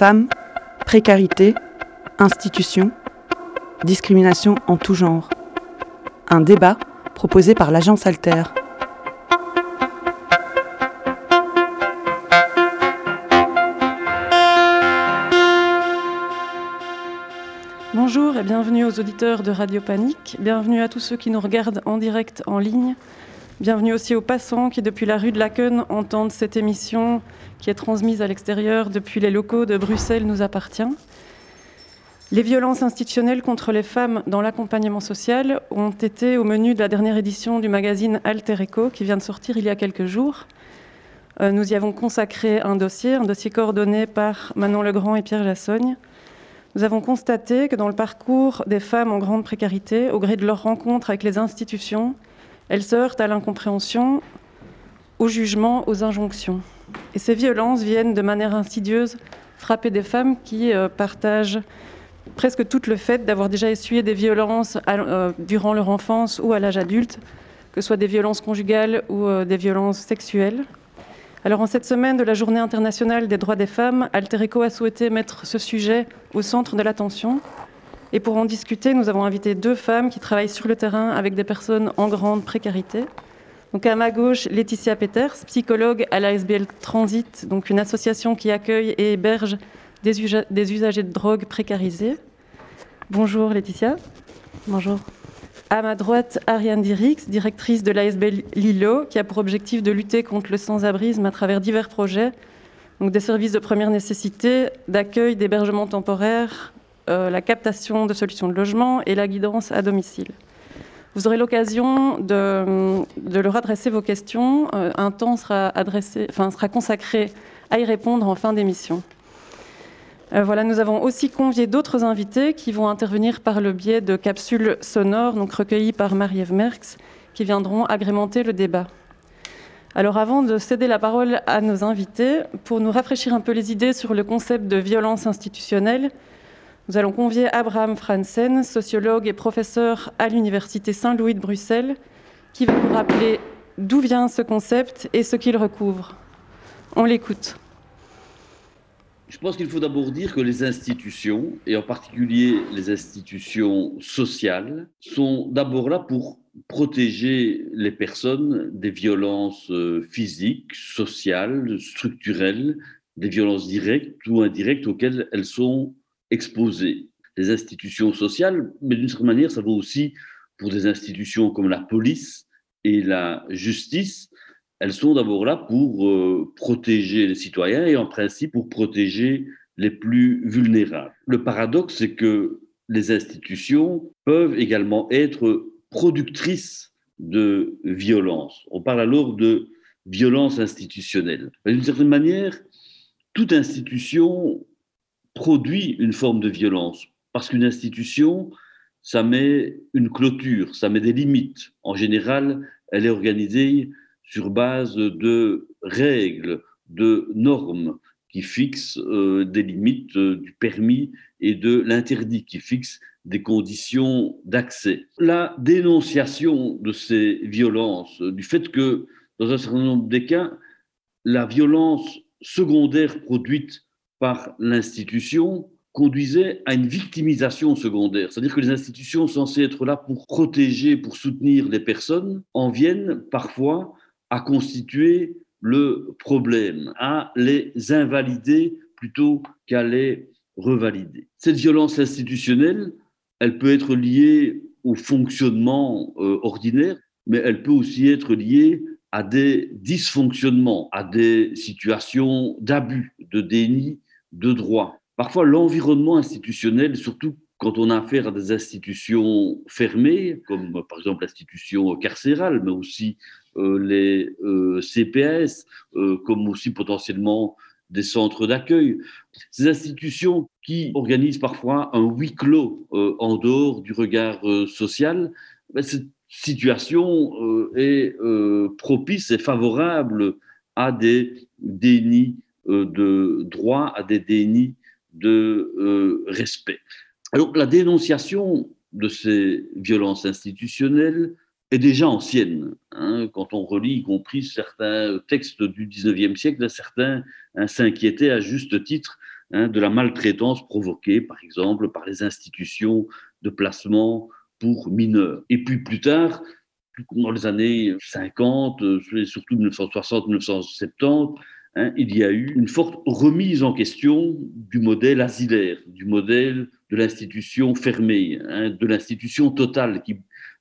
Femmes, précarité, institutions, discrimination en tout genre. Un débat proposé par l'agence Alter. Bonjour et bienvenue aux auditeurs de Radio Panique. Bienvenue à tous ceux qui nous regardent en direct en ligne. Bienvenue aussi aux passants qui, depuis la rue de Laken, entendent cette émission qui est transmise à l'extérieur depuis les locaux de Bruxelles nous appartient. Les violences institutionnelles contre les femmes dans l'accompagnement social ont été au menu de la dernière édition du magazine Alter Eco qui vient de sortir il y a quelques jours. Euh, nous y avons consacré un dossier, un dossier coordonné par Manon Legrand et Pierre Jassogne. Nous avons constaté que dans le parcours des femmes en grande précarité, au gré de leur rencontre avec les institutions, elles se heurtent à l'incompréhension, au jugement, aux injonctions. Et ces violences viennent de manière insidieuse frapper des femmes qui euh, partagent presque tout le fait d'avoir déjà essuyé des violences euh, durant leur enfance ou à l'âge adulte, que ce soit des violences conjugales ou euh, des violences sexuelles. Alors en cette semaine de la Journée internationale des droits des femmes, Alterico a souhaité mettre ce sujet au centre de l'attention et pour en discuter, nous avons invité deux femmes qui travaillent sur le terrain avec des personnes en grande précarité. Donc à ma gauche, Laetitia Peters, psychologue à l'ASBL Transit, donc une association qui accueille et héberge des, usagers de drogue précarisés. Bonjour Laetitia. Bonjour. À ma droite, Ariane Dirix, directrice de l'ASBL Lilo, qui a pour objectif de lutter contre le sans-abrisme à travers divers projets, donc des services de première nécessité, d'accueil, d'hébergement temporaire, la captation de solutions de logement et la guidance à domicile. Vous aurez l'occasion de, leur adresser vos questions. Euh, un temps sera consacré à y répondre en fin d'émission. Euh, voilà, nous avons aussi convié d'autres invités qui vont intervenir par le biais de capsules sonores, donc recueillies par Marie-Ève Merckx, qui viendront agrémenter le débat. Alors avant de céder la parole à nos invités, pour nous rafraîchir un peu les idées sur le concept de violence institutionnelle, nous allons convier Abraham Franzen, sociologue et professeur à l'Université Saint-Louis de Bruxelles, qui va nous rappeler d'où vient ce concept et ce qu'il recouvre. On l'écoute. Je pense qu'il faut d'abord dire que les institutions, et en particulier les institutions sociales, sont d'abord là pour protéger les personnes des violences euh, physiques, sociales, structurelles, des violences directes ou indirectes auxquelles elles sont exposer les institutions sociales, mais d'une certaine manière, ça vaut aussi pour des institutions comme la police et la justice. Elles sont d'abord là pour euh, protéger les citoyens et en principe pour protéger les plus vulnérables. Le paradoxe, c'est que les institutions peuvent également être productrices de violence. On parle alors de violence institutionnelle. D'une certaine manière, toute institution produit une forme de violence. Parce qu'une institution, ça met une clôture, ça met des limites. En général, elle est organisée sur base de règles, de normes qui fixent euh, des limites euh, du permis et de l'interdit, qui fixent des conditions d'accès. La dénonciation de ces violences, du fait que, dans un certain nombre de cas, la violence secondaire produite par l'institution conduisait à une victimisation secondaire. C'est-à-dire que les institutions censées être là pour protéger, pour soutenir les personnes, en viennent parfois à constituer le problème, à les invalider plutôt qu'à les revalider. Cette violence institutionnelle, elle peut être liée au fonctionnement euh, ordinaire, mais elle peut aussi être liée à des dysfonctionnements, à des situations d'abus, de déni, de droit. Parfois, l'environnement institutionnel, surtout quand on a affaire à des institutions fermées, comme par exemple l'institution carcérale, mais aussi euh, les euh, CPS, euh, comme aussi potentiellement des centres d'accueil. Ces institutions qui organisent parfois un huis clos en dehors du regard social, ben, cette situation est propice et favorable à des dénis de droit à des dénis de euh, respect. Alors la dénonciation de ces violences institutionnelles est déjà ancienne. Hein. quand on relit, y compris certains textes du 19e siècle, certains s'inquiétaient à juste titre hein, de la maltraitance provoquée, par exemple, par les institutions de placement pour mineurs. Et puis plus tard, dans les années 50, surtout 1960-1970, hein, il y a eu une forte remise en question du modèle asilaire, du modèle de l'institution fermée, hein, de l'institution totale qui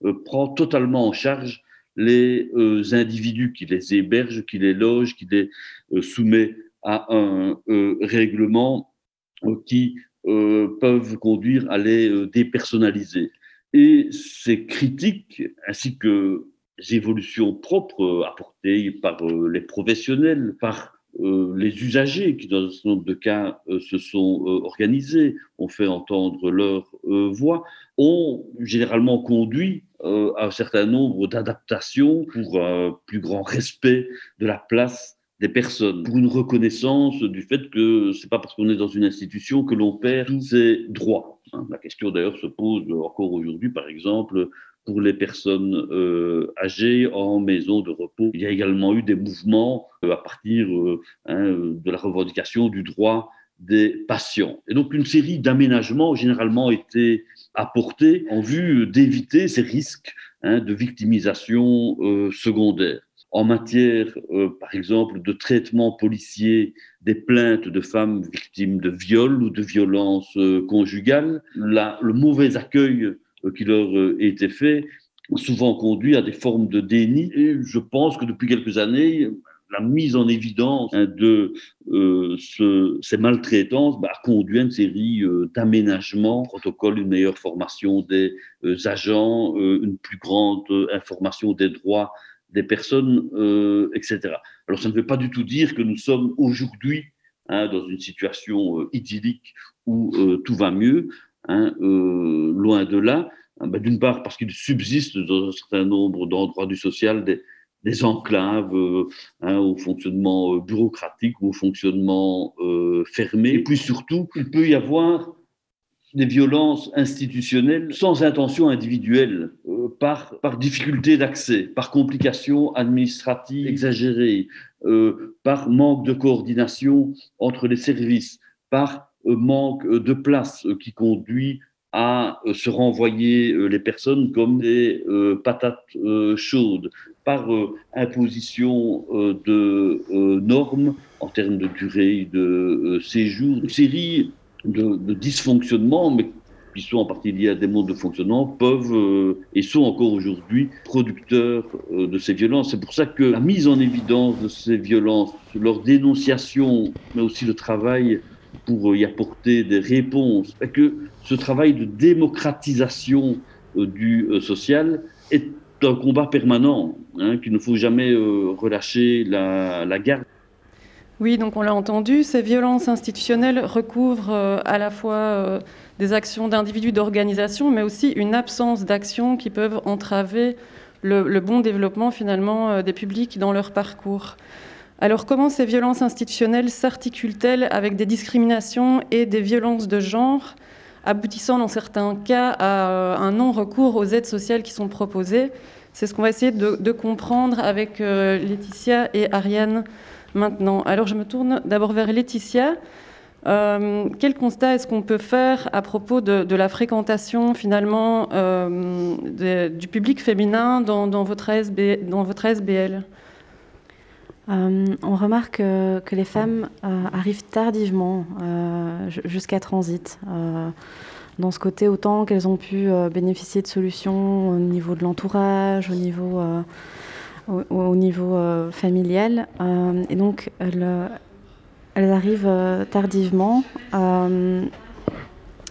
euh, prend totalement en charge les euh, individus qui les hébergent, qui les logent, qui les euh, soumet à un règlement qui peuvent conduire à les dépersonnaliser. Et ces critiques, ainsi que les évolutions propres apportées par les professionnels, par euh, les usagers qui, dans un certain nombre de cas, euh, se sont euh, organisés, ont fait entendre leur voix, ont généralement conduit à un certain nombre d'adaptations pour un plus grand respect de la place des personnes, pour une reconnaissance du fait que c'est pas parce qu'on est dans une institution que l'on perd tous ses droits. Hein. La question d'ailleurs se pose encore aujourd'hui, par exemple, pour les personnes euh, âgées en maison de repos. Il y a également eu des mouvements euh, à partir euh, hein, de la revendication du droit des patients. Et donc une série d'aménagements ont généralement été apportés en vue d'éviter ces risques hein, de victimisation secondaire. En matière, par exemple, de traitement policier des plaintes de femmes victimes de viol ou de violences conjugales, le mauvais accueil qui leur euh, été fait, souvent conduit à des formes de déni. Et je pense que depuis quelques années, la mise en évidence hein, de euh, ce, ces maltraitances bah, a conduit à une série d'aménagements, protocole, une meilleure formation des agents, une plus grande information des droits des personnes, etc. Alors ça ne veut pas du tout dire que nous sommes aujourd'hui hein, dans une situation idyllique où tout va mieux. Hein, euh, loin de là. Hein, bah, d'une part, parce qu'il subsiste dans un certain nombre d'endroits du social des, enclaves euh, hein, au fonctionnement euh, bureaucratique ou au fonctionnement fermé. Et puis surtout, il peut y avoir des violences institutionnelles sans intention individuelle, par, par difficulté d'accès, par complications administratives exagérées, par manque de coordination entre les services, par manque euh, de place euh, qui conduit à se renvoyer les personnes comme des patates chaudes par imposition de normes en termes de durée de séjour, une série de, de, dysfonctionnements, mais qui sont en partie liés à des modes de fonctionnement, peuvent et sont encore aujourd'hui producteurs de ces violences. C'est pour ça que la mise en évidence de ces violences, leur dénonciation, mais aussi le travail pour y apporter des réponses, que ce travail de démocratisation euh, du euh, social est un combat permanent, hein, qu'il ne faut jamais euh, relâcher la, la, garde. Oui, donc on l'a entendu, ces violences institutionnelles recouvrent à la fois des actions d'individus, d'organisations, mais aussi une absence d'actions qui peuvent entraver le, bon développement finalement des publics dans leur parcours. Alors comment ces violences institutionnelles s'articulent-elles avec des discriminations et des violences de genre, aboutissant dans certains cas à euh, un non-recours aux aides sociales qui sont proposées? C'est ce qu'on va essayer de, comprendre avec euh, Laetitia et Ariane maintenant. Alors je me tourne d'abord vers Laetitia. Euh, quel constat est-ce qu'on peut faire à propos de, la fréquentation finalement du public féminin dans, votre dans votre SBL euh, on remarque que les femmes euh, arrivent tardivement euh, jusqu'à transit. dans ce côté, autant qu'elles ont pu bénéficier de solutions au niveau de l'entourage, au niveau, au, niveau familial. et donc, elles, arrivent tardivement.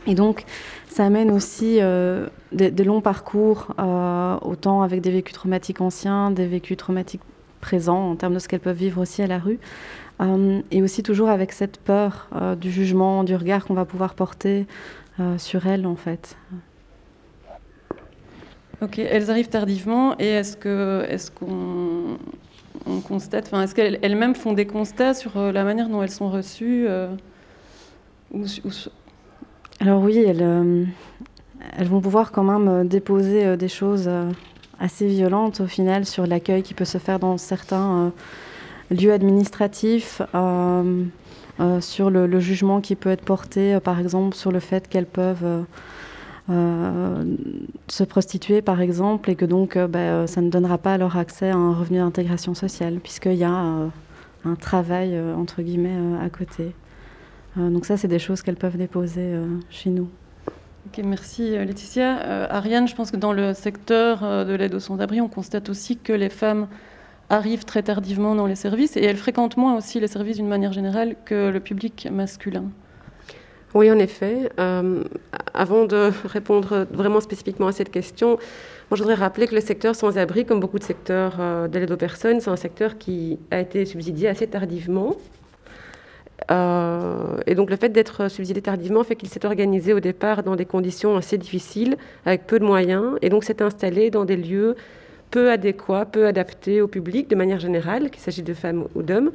et donc, ça amène aussi des, longs parcours, autant avec des vécus traumatiques anciens, des vécus traumatiques présent en termes de ce qu'elles peuvent vivre aussi à la rue. Euh, et aussi toujours avec cette peur euh, du jugement, du regard qu'on va pouvoir porter euh, sur elles en fait. Ok, elles arrivent tardivement et est-ce que est-ce qu'on on constate, enfin, est-ce qu'elles-mêmes font des constats sur la manière dont elles sont reçues Alors oui, elles, elles vont pouvoir quand même déposer des choses assez violente au final sur l'accueil qui peut se faire dans certains, lieu administratif, sur le, jugement qui peut être porté, par exemple, sur le fait qu'elles peuvent se prostituer, par exemple, et que donc ben, ça ne donnera pas leur accès à un revenu d'intégration sociale, puisqu'il y a un travail, entre guillemets, à côté. donc ça, c'est des choses qu'elles peuvent déposer chez nous merci euh, Laetitia. Euh, Ariane, je pense que dans le secteur euh, de l'aide aux sans-abri, on constate aussi que les femmes arrivent très tardivement dans les services et elles fréquentent moins aussi les services d'une manière générale que le public masculin. Oui, en effet. avant de répondre vraiment spécifiquement à cette question, moi, je voudrais rappeler que le secteur sans-abri, comme beaucoup de secteurs de l'aide aux personnes, c'est un secteur qui a été subsidié assez tardivement euh, et donc le fait d'être subsidé tardivement fait qu'il s'est organisé au départ dans des conditions assez difficiles, avec peu de moyens, et donc s'est installé dans des lieux peu adéquats, peu adaptés au public de manière générale, qu'il s'agisse de femmes ou d'hommes,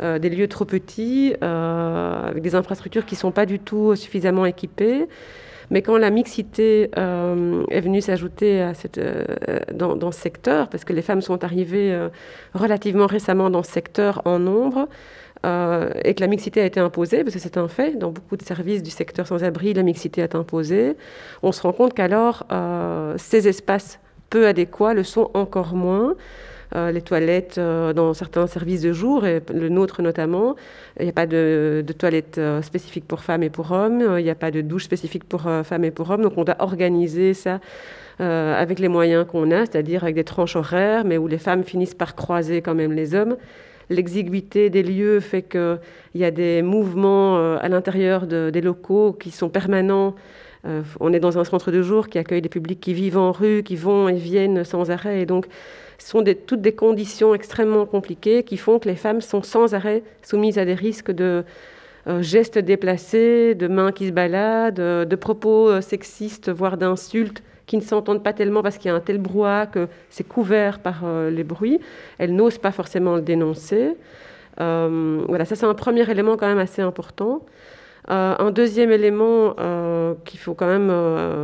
euh, des lieux trop petits, euh, avec des infrastructures qui ne sont pas du tout suffisamment équipées. Mais quand la mixité est venue s'ajouter à cette, dans, ce secteur, parce que les femmes sont arrivées relativement récemment dans ce secteur en nombre, euh, et que la mixité a été imposée, parce que c'est un fait, dans beaucoup de services du secteur sans-abri, la mixité est imposée, on se rend compte qu'alors euh, ces espaces peu adéquats le sont encore moins. Euh, les toilettes dans certains services de jour, et le nôtre notamment, il n'y a pas de, toilettes spécifiques pour femmes et pour hommes, il n'y a pas de douche spécifique pour femmes et pour hommes, donc on doit organiser ça avec les moyens qu'on a, c'est-à-dire avec des tranches horaires, mais où les femmes finissent par croiser quand même les hommes l'exiguïté des lieux fait qu'il y a des mouvements euh, à l'intérieur des locaux qui sont permanents. Euh, on est dans un centre de jour qui accueille des publics qui vivent en rue, qui vont et viennent sans arrêt. Et donc, ce sont toutes des conditions extrêmement compliquées qui font que les femmes sont sans arrêt soumises à des risques de euh, gestes déplacés, de mains qui se baladent, de propos sexistes, voire d'insultes qui ne s'entendent pas tellement parce qu'il y a un tel brouhaha que c'est couvert par euh, les bruits. Elles n'osent pas forcément le dénoncer. Euh, voilà, ça c'est un premier élément quand même assez important. Euh, un deuxième élément qu'il faut quand même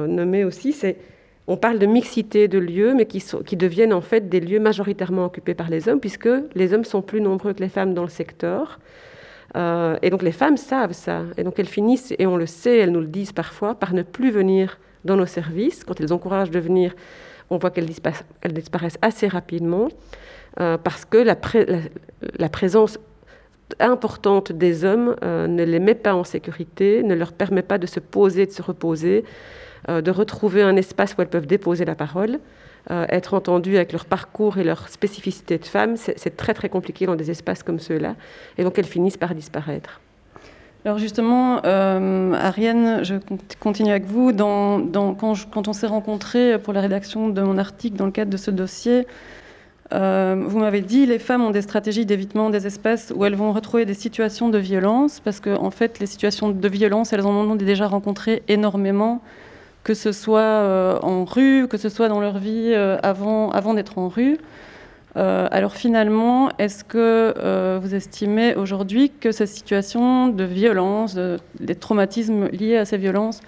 nommer aussi, c'est on parle de mixité de lieux, mais qui, deviennent en fait des lieux majoritairement occupés par les hommes, puisque les hommes sont plus nombreux que les femmes dans le secteur. Et donc les femmes savent ça. Et donc elles finissent, et on le sait, elles nous le disent parfois, par ne plus venir dans nos services. Quand elles encouragent de venir, on voit qu'elles disparaissent, assez rapidement euh, parce que la, présence importante des hommes euh, ne les met pas en sécurité, ne leur permet pas de se poser, de se reposer, euh, de retrouver un espace où elles peuvent déposer la parole. Être entendues avec leur parcours et leur spécificité de femmes, c'est très très compliqué dans des espaces comme ceux-là, et donc elles finissent par disparaître. Alors justement, euh, Ariane, je continue avec vous. Quand, on s'est rencontrés pour la rédaction de mon article dans le cadre de ce dossier, euh, vous m'avez dit les femmes ont des stratégies d'évitement des espaces où elles vont retrouver des situations de violence, parce qu'en en fait, les situations de violence, elles en ont déjà rencontré énormément, que ce soit euh, en rue, que ce soit dans leur vie avant, avant d'être en rue. Euh, alors finalement, est-ce que euh, vous estimez aujourd'hui que ces situations de violence, des traumatismes liés à ces violences,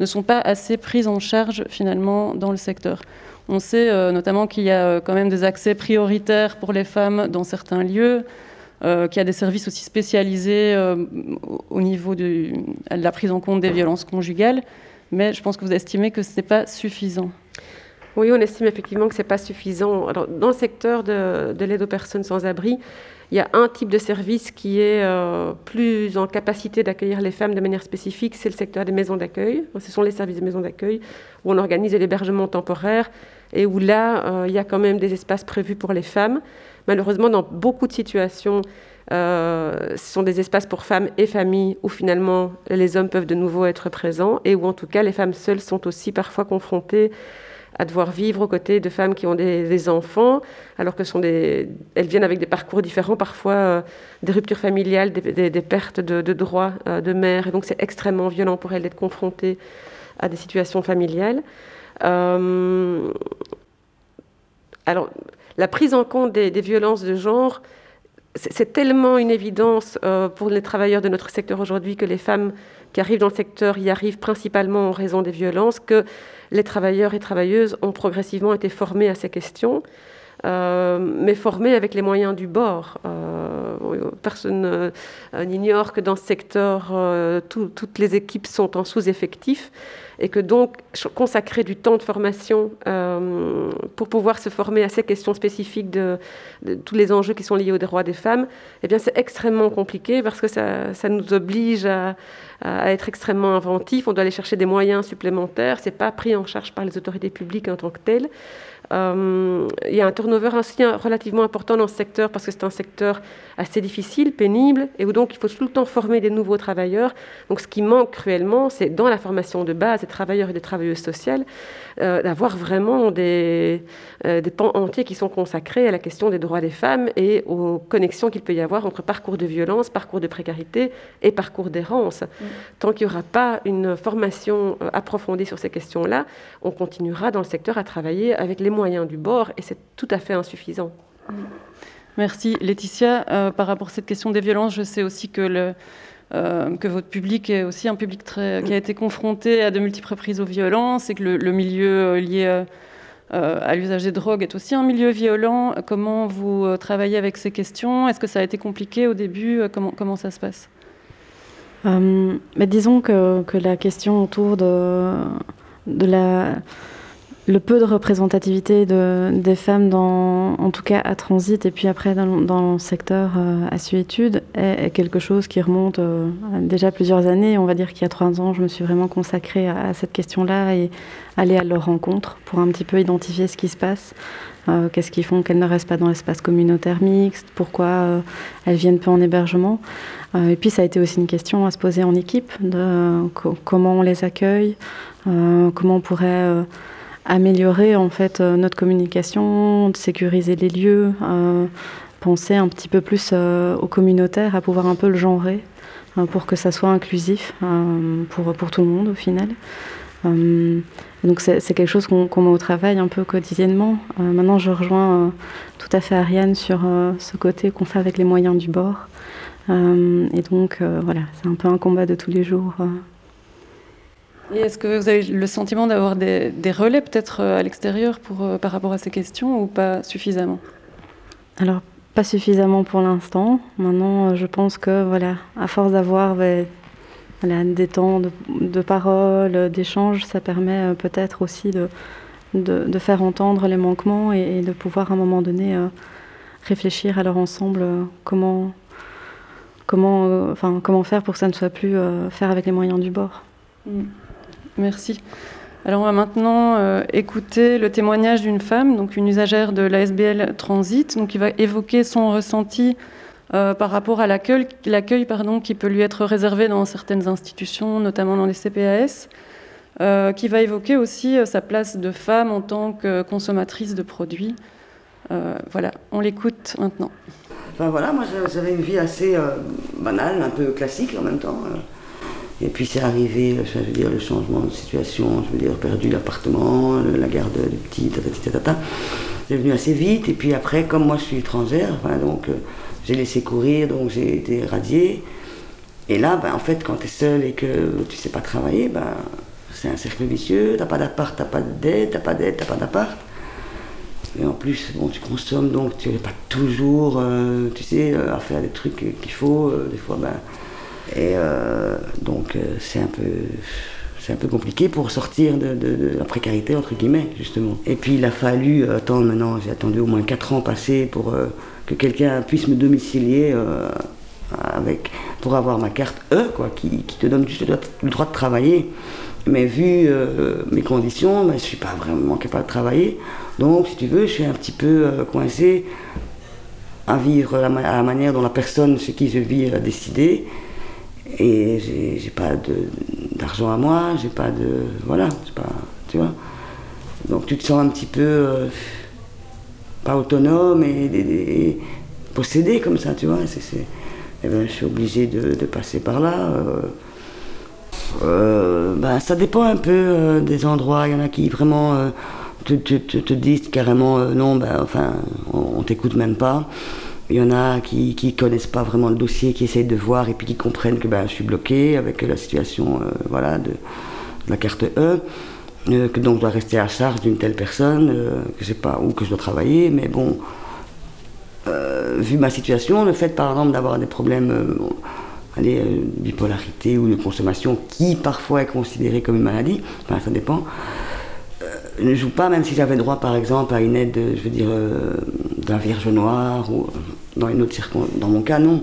ne sont pas assez prises en charge finalement dans le secteur? On sait euh, notamment qu'il y a quand même des accès prioritaires pour les femmes dans certains lieux, qu'il y a des services aussi spécialisés au niveau de la prise en compte des violences conjugales, mais je pense que vous estimez que ce n'est pas suffisant. Oui, on estime effectivement que ce n'est pas suffisant. Alors, dans le secteur de, l'aide aux personnes sans abri, il y a un type de service qui est euh, plus en capacité d'accueillir les femmes de manière spécifique, c'est le secteur des maisons d'accueil. Ce sont les services des maisons d'accueil où on organise l'hébergement temporaire et où là, euh, il y a quand même des espaces prévus pour les femmes. Malheureusement, dans beaucoup de situations, euh, ce sont des espaces pour femmes et familles où finalement les hommes peuvent de nouveau être présents et où en tout cas les femmes seules sont aussi parfois confrontées à devoir vivre aux côtés de femmes qui ont des, enfants, alors que sont des, elles viennent avec des parcours différents, parfois euh, des ruptures familiales, des, pertes de, droits euh, de mère, et donc c'est extrêmement violent pour elles d'être confrontées à des situations familiales. Alors, la prise en compte des, violences de genre, c'est tellement une évidence pour les travailleurs de notre secteur aujourd'hui que les femmes qui arrivent dans le secteur y arrivent principalement en raison des violences, que les travailleurs et travailleuses ont progressivement été formés à ces questions, euh, mais formés avec les moyens du bord. Euh, personne n'ignore que dans ce secteur, toutes les équipes sont en sous-effectif et que donc consacrer du temps de formation euh, pour pouvoir se former à ces questions spécifiques de, tous les enjeux qui sont liés aux droits des femmes, eh bien c'est extrêmement compliqué parce que ça, ça nous oblige à, être extrêmement inventif. On doit aller chercher des moyens supplémentaires. C'est pas pris en charge par les autorités publiques en tant que telles. Euh, il y a un turnover relativement important dans ce secteur parce que c'est un secteur assez difficile, pénible, et où donc il faut tout le temps former des nouveaux travailleurs. Donc ce qui manque cruellement, c'est dans la formation de base des travailleurs et des travailleuses sociales, euh, d'avoir vraiment des, euh, des pans entiers qui sont consacrés à la question des droits des femmes et aux connexions qu'il peut y avoir entre parcours de violence, parcours de précarité et parcours d'errance. Mm. Tant qu'il n'y aura pas une formation approfondie sur ces questions-là, on continuera dans le secteur à travailler avec les moyens du bord et c'est tout à fait insuffisant. Merci. Laetitia, euh, par rapport à cette question des violences, je sais aussi que, le, euh, que votre public est aussi un public qui a été confronté à de multiples reprises aux violences et que le, milieu euh, lié à l'usage des drogues est aussi un milieu violent. Comment vous travaillez avec ces questions? Est-ce que ça a été compliqué au début? Comment, ça se passe? Mais Disons que, la question autour de la le peu de représentativité de, des femmes, dans, en tout cas à Transit, et puis après dans, le secteur euh, à Suétude, est, quelque chose qui remonte euh, déjà plusieurs années. On va dire qu'il y a trois ans, je me suis vraiment consacrée à, cette question-là et aller à leur rencontre pour un petit peu identifier ce qui se passe. Euh, qu'est-ce qu'ils font qu'elles ne restent pas dans l'espace communautaire mixte Pourquoi elles viennent peu en hébergement Et puis ça a été aussi une question à se poser en équipe de comment on les accueille, comment on pourrait améliorer en fait euh, notre communication, sécuriser les lieux, euh, penser un petit peu plus euh, au communautaire, à pouvoir un peu le genrer pour que ça soit inclusif pour, pour tout le monde au final. donc c'est quelque chose qu'on met au travail un peu quotidiennement. maintenant je rejoins tout à fait Ariane sur ce côté qu'on fait avec les moyens du bord. et donc voilà, c'est un peu un combat de tous les jours. Et est-ce que vous avez le sentiment d'avoir des, relais peut-être euh, à l'extérieur pour, euh, par rapport à ces questions ou pas suffisamment? Alors, pas suffisamment pour l'instant. Maintenant, euh, je pense que, voilà, à force d'avoir des temps de, parole, d'échange, ça permet peut-être aussi de, de, faire entendre les manquements et, de pouvoir à un moment donné réfléchir à leur ensemble comment, comment, enfin, comment faire pour que ça ne soit plus faire avec les moyens du bord. Mm. Merci. Alors on va maintenant euh, écouter le témoignage d'une femme, donc une usagère de l'ASBL Transit, donc qui va évoquer son ressenti euh, par rapport à l'accueil, l'accueil pardon, qui peut lui être réservé dans certaines institutions, notamment dans les CPAS, euh, qui va évoquer aussi sa place de femme en tant que consommatrice de produits. voilà, on l'écoute maintenant. Enfin voilà, moi j'avais une vie assez banale, un peu classique en même temps. Et puis c'est arrivé, je veux dire, le changement de situation, je veux dire, perdu l'appartement, la garde du petit, tata, C'est venu assez vite. Et puis après, comme moi je suis étrangère, donc euh, j'ai laissé courir, donc j'ai été radiée. Et là, ben, en fait, quand tu es seule et que tu sais pas travailler, ben, c'est un cercle vicieux. T'as pas d'appart, t'as pas d'aide, t'as pas d'aide, t'as pas d'appart. Et en plus, bon, tu consommes, donc tu n'es pas toujours, euh, tu sais, euh, à faire des trucs qu'il faut. des fois, ben, et euh, donc euh, c'est un peu c'est un peu compliqué pour sortir de, la précarité, entre guillemets, justement. Et puis il a fallu attendre maintenant, j'ai attendu au moins 4 ans passés pour euh, que quelqu'un puisse me domicilier avec, pour avoir ma carte E, quoi, qui, te donne juste le droit de travailler. Mais vu mes conditions, ben, je ne suis pas vraiment capable de travailler. Donc, si tu veux, je suis un petit peu coincé à vivre à la, manière dont la personne chez qui je vis a décidé. Et j'ai pas d'argent à moi, j'ai pas de. Voilà, pas. Tu vois Donc tu te sens un petit peu. Euh, pas autonome et, possédé comme ça, tu vois. et ben, je suis obligé de, passer par là. Ben, ça dépend un peu des endroits. Il y en a qui vraiment te, te, disent carrément non, ben, enfin, on, on t'écoute même pas. Il y en a qui ne connaissent pas vraiment le dossier, qui essayent de voir et puis qui comprennent que ben, je suis bloqué avec la situation euh, voilà, de, la carte E, euh, que donc je dois rester à charge d'une telle personne, euh, que je sais pas où que je dois travailler, mais bon, vu ma situation, le fait par exemple d'avoir des problèmes allez, bipolarité ou de consommation qui parfois est considérée comme une maladie, enfin ça dépend, ne joue pas, même si j'avais droit par exemple à une aide, je veux dire, de la Vierge Noire ou dans une autre circonstance. Dans mon cas, non.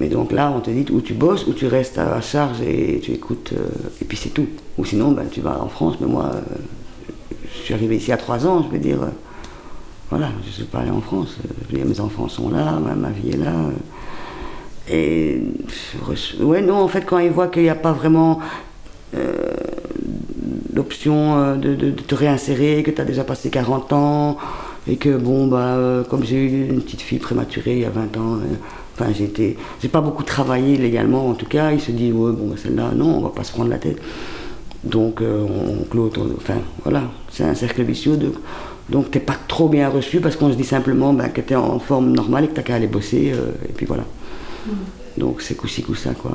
Mais donc là, on te dit où tu bosses, où tu restes à charge et tu écoutes, euh, et puis c'est tout. Ou sinon, ben, tu vas en France, mais moi, euh, je suis arrivé ici à 3 ans, je veux dire, euh, voilà, je ne suis pas allé en France. mes enfants sont là, ma, vie est là. et, ouais, non, en fait, quand ils voient qu'il n'y a pas vraiment l'option de, de, te réinsérer, que tu as déjà passé 40 ans, et que bon, bah, comme j'ai eu une petite fille prématurée il y a 20 ans, Enfin, j'ai j'ai pas beaucoup travaillé légalement, en tout cas. Il se dit, ouais, bon, bah, celle-là, non, on va pas se prendre la tête. Donc, euh, on, clôt, enfin, voilà, c'est un cercle vicieux. De, donc, t'es pas trop bien reçu parce qu'on se dit simplement ben, que t'es en forme normale et que t'as qu'à aller bosser, euh, et puis voilà. Mm. Donc, c'est coup-ci, coup-ça, quoi.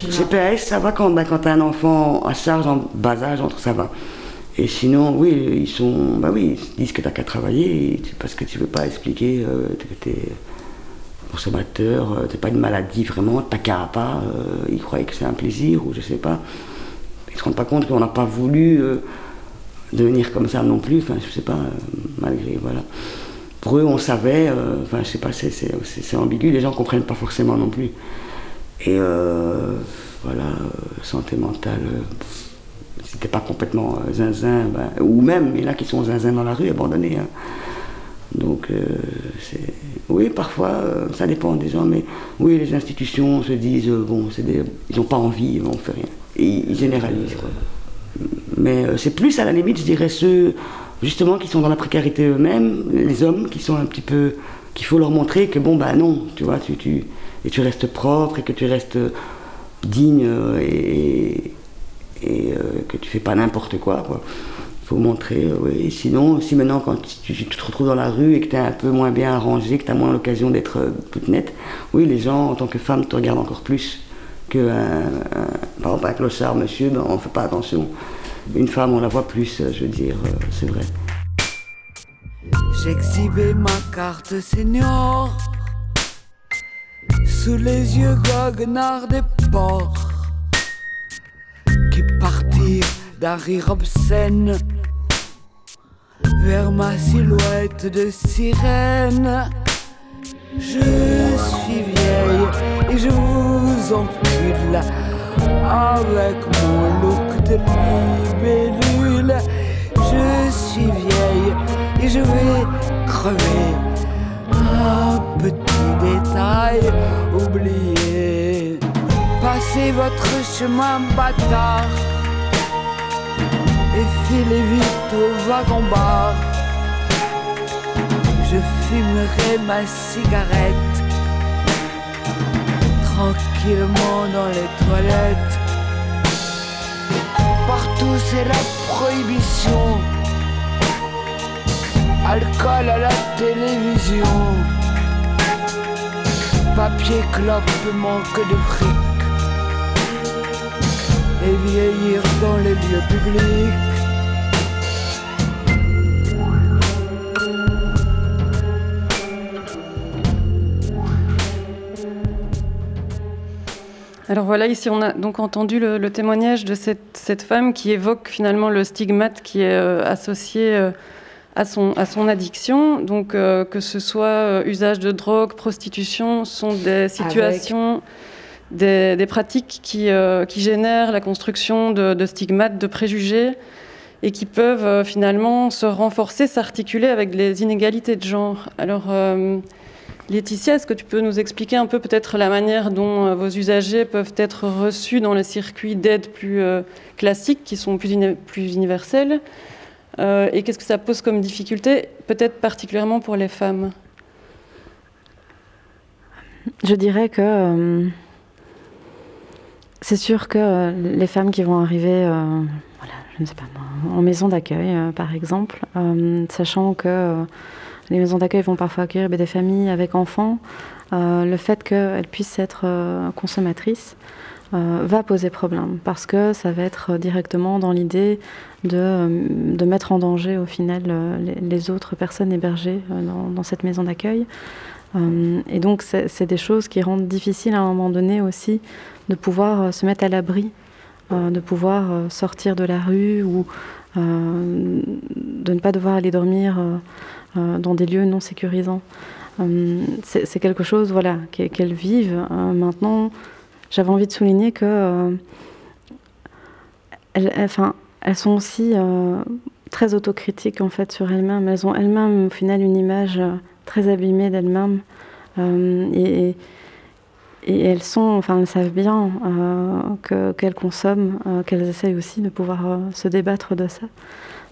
CPS, ça va quand, ben, quand t'as un enfant à charge en bas âge, entre ça va. Et sinon, oui, ils sont, bah oui, ils disent que t'as qu'à travailler parce que tu veux pas expliquer euh, que t'es consommateur, euh, c'est pas une maladie vraiment, t'as qu'à pas, euh, ils croyaient que c'est un plaisir ou je sais pas. Ils se rendent pas compte qu'on n'a pas voulu devenir comme ça non plus, enfin je sais pas, malgré, voilà. Pour eux, on savait, enfin je sais pas, c'est ambigu, les gens comprennent pas forcément non plus. Et voilà, santé mentale, c'était pas complètement zinzin, ben, ou même, il y en a qui sont zinzin dans la rue, abandonnés. Hein. Donc, euh, oui, parfois, euh, ça dépend des gens, mais oui, les institutions se disent, euh, bon, des, ils n'ont pas envie, on fait rien. Et ils généralisent, Mais c'est plus, à la limite, je dirais, ceux, justement, qui sont dans la précarité eux-mêmes, les hommes, qui sont un petit peu. qu'il faut leur montrer que, bon, bah non, tu vois, tu, tu, et tu restes propre, et que tu restes digne, et, et que tu fais pas n'importe quoi, quoi faut montrer, euh, oui. Sinon, si maintenant, quand tu, te retrouves dans la rue et que tu es un peu moins bien arrangé, que tu as moins l'occasion d'être euh, toute nette, oui, les gens, en tant que femme, te regardent encore plus que, par exemple, un clochard, monsieur, ben, on fait pas attention. Une femme, on la voit plus, euh, je veux dire, c'est vrai. J'exhibais ma carte senior sous les yeux goguenards des porcs qui partirent d'un rire obscène vers ma silhouette de sirène. Je suis vieille et je vous encule avec mon look de libellule. Je suis vieille et je vais crever. Un petit détail oublié. Passez votre chemin bâtard et filez vite au wagon-bar. Je fumerai ma cigarette tranquillement dans les toilettes. Partout c'est la prohibition. Alcool à la télévision. Papier clope manque de fric et vieillir dans les lieux publics. Alors voilà, ici on a donc entendu le, témoignage de cette, femme qui évoque finalement le stigmate qui est euh, associé euh, à, son, à son addiction. Donc euh, que ce soit usage de drogue, prostitution, sont des situations des, pratiques qui, euh, qui, génèrent la construction de, stigmates, de préjugés, et qui peuvent euh, finalement se renforcer, s'articuler avec les inégalités de genre. Alors, euh, Laetitia, est-ce que tu peux nous expliquer un peu peut-être la manière dont vos usagers peuvent être reçus dans les circuits d'aide plus classiques, qui sont plus universels Et qu'est-ce que ça pose comme difficulté, peut-être particulièrement pour les femmes? Je dirais que c'est sûr que euh, les femmes qui vont arriver, euh, en maison d'accueil, euh, par exemple, sachant que les maisons d'accueil vont parfois accueillir des familles avec enfants, le fait qu'elles puissent être consommatrices va poser problème parce que ça va être directement dans l'idée de, mettre en danger au final les, autres personnes hébergées dans, cette maison d'accueil. et donc, c'est des choses qui rendent difficile à un moment donné aussi de pouvoir se mettre à l'abri, de pouvoir sortir de la rue ou de ne pas devoir aller dormir dans des lieux non sécurisants. c'est quelque chose voilà, qu'elles vivent. maintenant, j'avais envie de souligner que elles, enfin, elles sont aussi euh, très autocritiques en fait sur elles-mêmes. Elles ont elles-mêmes au final une image euh, très abîmée d'elles-mêmes euh, et, et, elles sont, enfin, elles savent bien qu'elles consomment, qu'elles essayent aussi de pouvoir se débattre de ça.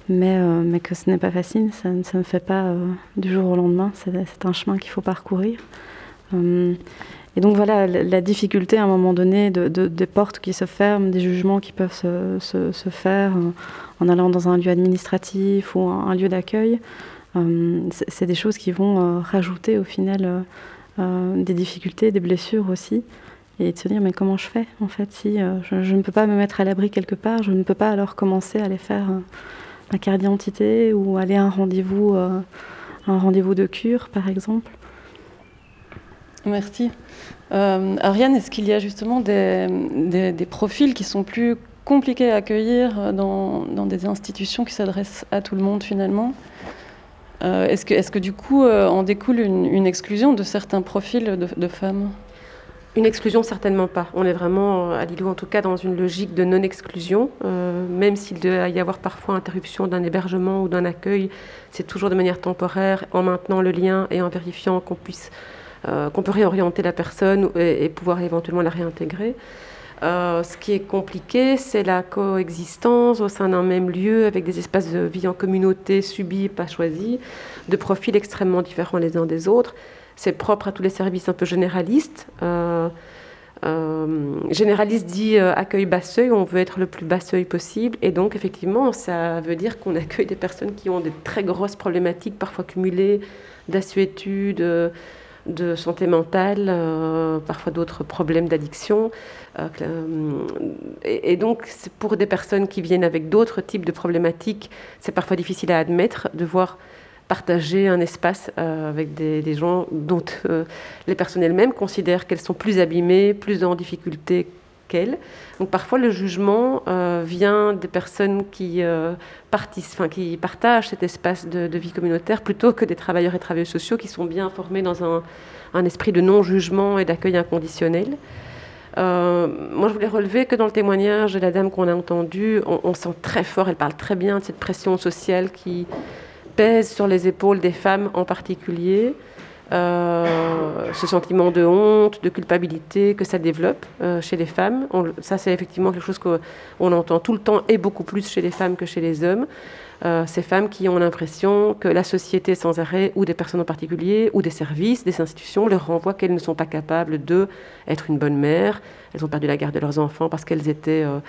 Mais, mais que ce n'est pas facile, ça, ne fait pas du jour au lendemain, c'est un chemin qu'il faut parcourir. Et donc voilà, la, difficulté à un moment donné de, des portes qui se ferment, des jugements qui peuvent se, se, faire euh, en allant dans un lieu administratif ou un, lieu d'accueil, euh, c'est des choses qui vont euh, rajouter au final des difficultés, des blessures aussi. Et de se dire, mais comment je fais en fait si je, je, ne peux pas me mettre à l'abri quelque part, je ne peux pas alors commencer à aller faire ma carte d'identité ou aller à un rendez-vous, un rendez-vous de cure par exemple. Merci. Euh, Ariane, est-ce qu'il y a justement des, profils qui sont plus compliqués à accueillir dans, des institutions qui s'adressent à tout le monde finalement? Euh, Est-ce que, est que, du coup euh, en découle une, exclusion de certains profils de, femmes? Une exclusion, certainement pas. On est vraiment, à Lilou en tout cas, dans une logique de non-exclusion. même s'il doit y avoir parfois interruption d'un hébergement ou d'un accueil, c'est toujours de manière temporaire, en maintenant le lien et en vérifiant euh, qu'on peut réorienter la personne et, pouvoir éventuellement la réintégrer. Euh, ce qui est compliqué, c'est la coexistence au sein d'un même lieu avec des espaces de vie en communauté subis, pas choisis, de profils extrêmement différents les uns des autres. C'est propre à tous les services un peu généralistes. Euh, généraliste dit accueil bas seuil, on veut être le plus bas seuil possible. Et donc, effectivement, ça veut dire qu'on accueille des personnes qui ont des très grosses problématiques, parfois cumulées, d'assuétude de santé mentale, euh, parfois d'autres problèmes d'addiction. Euh, et, donc, pour des personnes qui viennent avec d'autres types de problématiques, c'est parfois difficile à admettre de voir partager un espace euh, avec des, gens dont les personnes elles-mêmes considèrent qu'elles sont plus abîmées, plus en difficulté qu'elles. Donc parfois le jugement vient des personnes qui, qui partagent cet espace de, vie communautaire plutôt que des travailleurs et travailleuses sociaux qui sont bien formés dans un, esprit de non-jugement et d'accueil inconditionnel. Euh, moi, je voulais relever que dans le témoignage de la dame qu'on a entendue, on, sent très fort, elle parle très bien de cette pression sociale qui pèse sur les épaules des femmes en particulier. Euh, ce sentiment de honte, de culpabilité que ça développe euh, chez les femmes. ça, c'est effectivement quelque chose qu'on entend tout le temps et beaucoup plus chez les femmes que chez les hommes. Euh, ces femmes qui ont l'impression que la société sans arrêt, ou des personnes en particulier, ou des services, des institutions, leur renvoient qu'elles ne sont pas capables de être une bonne mère. Elles ont perdu la garde de leurs enfants parce qu'elles étaient euh,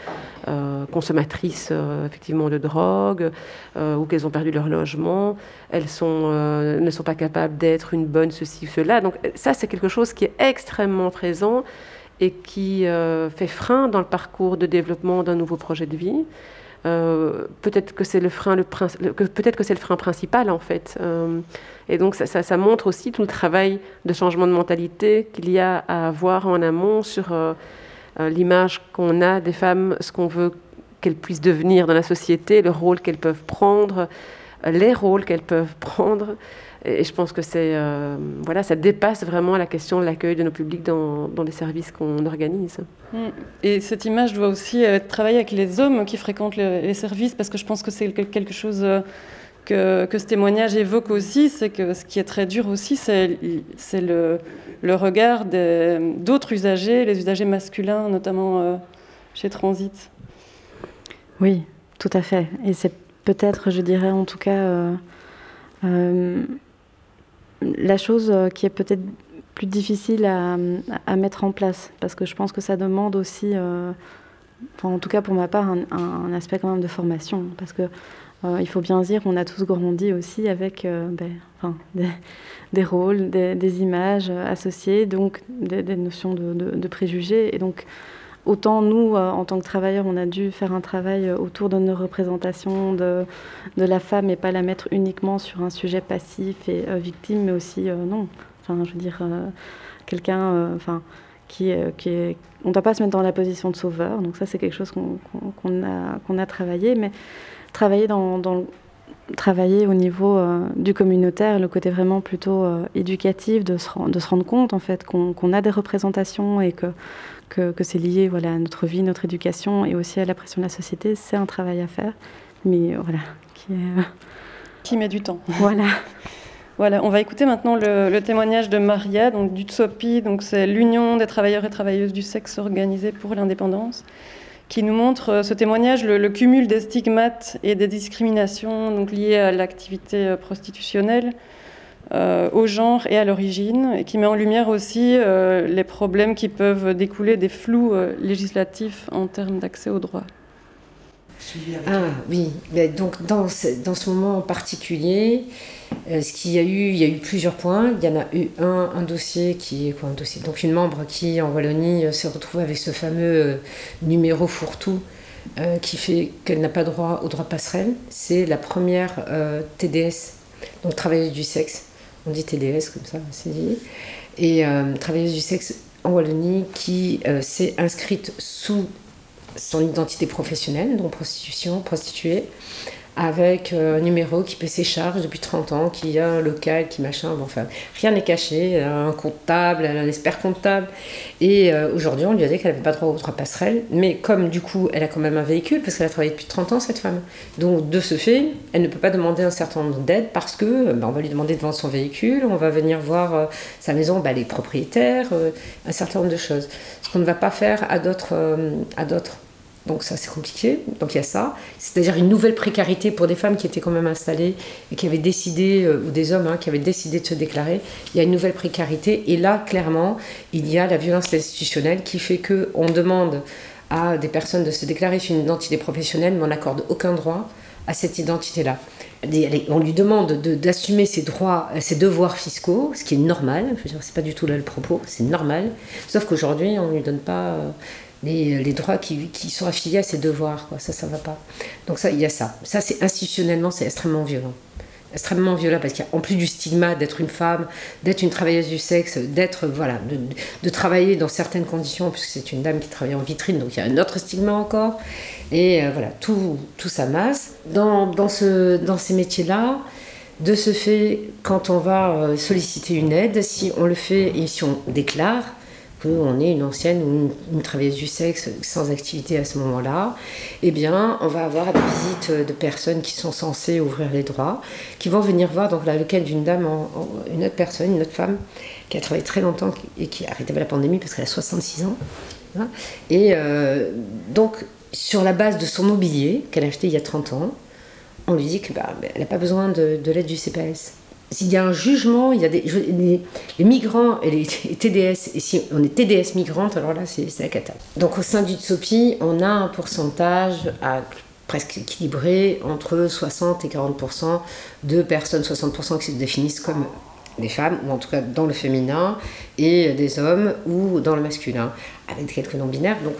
euh, consommatrices effectivement de drogue, ou qu'elles ont perdu leur logement. Elles ne sont pas capables d'être une bonne ceci ou cela. Donc ça, c'est quelque chose qui est extrêmement présent et qui fait frein dans le parcours de développement d'un nouveau projet de vie. Euh, peut-être que c'est le frein, le, peut-être que c'est le frein principal en fait. Euh, et donc ça, montre aussi tout le travail de changement de mentalité qu'il y a à avoir en amont sur euh, l'image qu'on a des femmes, ce qu'on veut qu'elles puissent devenir dans la société, le rôle qu'elles peuvent prendre, les rôles qu'elles peuvent prendre. Et je pense que c'est euh, voilà, ça dépasse vraiment la question de l'accueil de nos publics dans, dans les services qu'on organise. Mm. Et cette image doit aussi euh, travailler avec les hommes qui fréquentent les services, parce que je pense que c'est quelque chose euh, que, que, ce témoignage évoque aussi, c'est que ce qui est très dur aussi, c'est le, le, regard d'autres usagers, les usagers masculins, notamment chez Transit. Oui, tout à fait. Et c'est peut-être, je dirais en tout cas, la chose euh, qui est peut-être plus difficile à, mettre en place, parce que je pense que ça demande aussi, euh, en tout cas pour ma part, un, aspect quand même de formation, parce que euh, il faut bien dire qu'on a tous grandi aussi avec ben, des, rôles, des, images associées, donc des, notions de, préjugés, et donc autant nous, en tant que travailleurs, on a dû faire un travail autour de nos représentations de, la femme et pas la mettre uniquement sur un sujet passif et victime, mais aussi non. Enfin, je veux dire, quelqu'un, enfin, qui, qui est, on ne doit pas se mettre dans la position de sauveur. Donc ça, c'est quelque chose qu'on a, a travaillé, mais travailler dans, dans travailler au niveau euh, du communautaire, le côté vraiment plutôt euh, éducatif, de se, de se, rendre compte en fait qu'on a des représentations et que, que, que c'est lié voilà, à notre vie, notre éducation et aussi à la pression de la société, c'est un travail à faire, mais voilà, qui, est, qui met du temps. Voilà. Voilà, on va écouter maintenant le, le témoignage de Maria, donc du TSOPI, donc c'est l'Union des travailleurs et travailleuses du sexe organisée pour l'indépendance qui nous montre euh, ce témoignage, le, cumul des stigmates et des discriminations liées à l'activité euh, prostitutionnelle, euh, au genre et à l'origine, et qui met en lumière aussi les problèmes qui peuvent découler des flous législatifs en termes d'accès aux droits. Ah oui, donc dans ce, dans ce moment en particulier, euh, ce qu'il y a eu, il y a eu plusieurs points. Il y en a eu un, un dossier qui est quoi un dossier Donc une membre qui en Wallonie euh, s'est retrouvée avec ce fameux euh, numéro fourre-tout qui fait qu'elle n'a pas droit au droit passerelle. C'est la première TDS, donc travailleuse du sexe. On dit TDS comme ça, c'est dit. Et travailleuse du sexe en Wallonie qui s'est inscrite sous son identité professionnelle, donc prostitution, prostituée, avec euh, un numéro qui paie ses charges depuis 30 ans, qui a un local, qui machin, bon, enfin, rien n'est caché, a un comptable, elle a un expert comptable. Et euh, aujourd'hui, on lui a dit qu'elle n'avait pas droit aux droits passerelles, mais comme du coup, elle a quand même un véhicule, parce qu'elle a travaillé depuis 30 ans, cette femme. Donc, de ce fait, elle ne peut pas demander un certain nombre d'aides parce que bah, on va lui demander de vendre son véhicule, on va venir voir euh, sa maison, bah, les propriétaires, un certain nombre de choses. Ce qu'on ne va pas faire à d'autres donc ça c'est compliqué. Donc il y a ça. C'est-à-dire une nouvelle précarité pour des femmes qui étaient quand même installées et qui avaient décidé, euh, ou des hommes hein, qui avaient décidé de se déclarer. Il y a une nouvelle précarité. Et là, clairement, il y a la violence institutionnelle qui fait qu'on demande à des personnes de se déclarer sur une identité professionnelle, mais on n'accorde aucun droit à cette identité-là. On lui demande d'assumer ses droits, ses devoirs fiscaux, ce qui est normal. Je veux dire, c'est pas du tout là le propos, c'est normal. Sauf qu'aujourd'hui, on ne lui donne pas euh, les, les droits qui, sont affiliés à ses devoirs. Quoi. Ça, ça va pas. Donc ça, il y a ça. Ça, c'est institutionnellement, c'est extrêmement violent. Extrêmement violent parce qu'en plus du stigma d'être une femme, d'être une travailleuse du sexe, d'être voilà, de, travailler dans certaines conditions, puisque c'est une dame qui travaille en vitrine, donc il y a un autre stigma encore. Et euh, voilà, tout, tout s'amasse. Dans, dans, ce, dans ces métiers-là, de ce fait, quand on va euh, solliciter une aide, si on le fait et si on déclare, on est une ancienne ou une, travailleuse du sexe sans activité à ce moment-là, eh bien, on va avoir des visites de personnes qui sont censées ouvrir les droits, qui vont venir voir donc la lequel d'une dame, une autre personne, une autre femme, qui a travaillé très longtemps et qui a arrêté la pandémie parce qu'elle a 66 ans. Hein. Et euh, donc, sur la base de son mobilier qu'elle a acheté il y a 30 ans, on lui dit qu'elle bah, n'a pas besoin de l'aide du CPS s'il y a un jugement, il y a des, les, migrants et les TDS, et si on est TDS migrante, alors là, c'est la cata. Donc au sein du TSOPI, on a un pourcentage à presque équilibré entre 60 et 40% de personnes, 60% qui se définissent comme des femmes, ou en tout cas dans le féminin, et des hommes, ou dans le masculin, avec quelques non-binaires. Donc,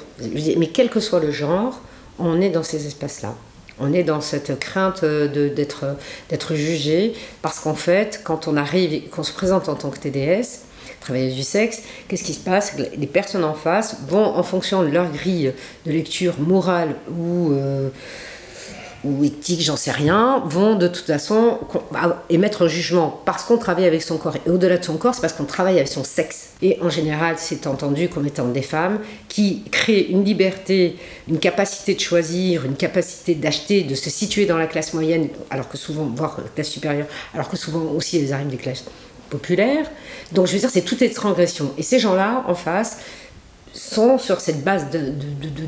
mais quel que soit le genre, on est dans ces espaces-là. On est dans cette crainte d'être jugé parce qu'en fait, quand on arrive et qu'on se présente en tant que TDS, travailleuse du sexe, qu'est-ce qui se passe? Les personnes en face vont, en fonction de leur grille de lecture morale ou euh, ou éthique, j'en sais rien, vont de toute façon émettre un jugement parce qu'on travaille avec son corps. Et au-delà de son corps, c'est parce qu'on travaille avec son sexe. Et en général, c'est entendu comme étant des femmes qui créent une liberté, une capacité de choisir, une capacité d'acheter, de se situer dans la classe moyenne, alors que souvent, voire la classe supérieure, alors que souvent aussi elles arrivent des classes populaires. Donc je veux dire, c'est toute cette transgression. Et ces gens-là, en face, sont sur cette base de,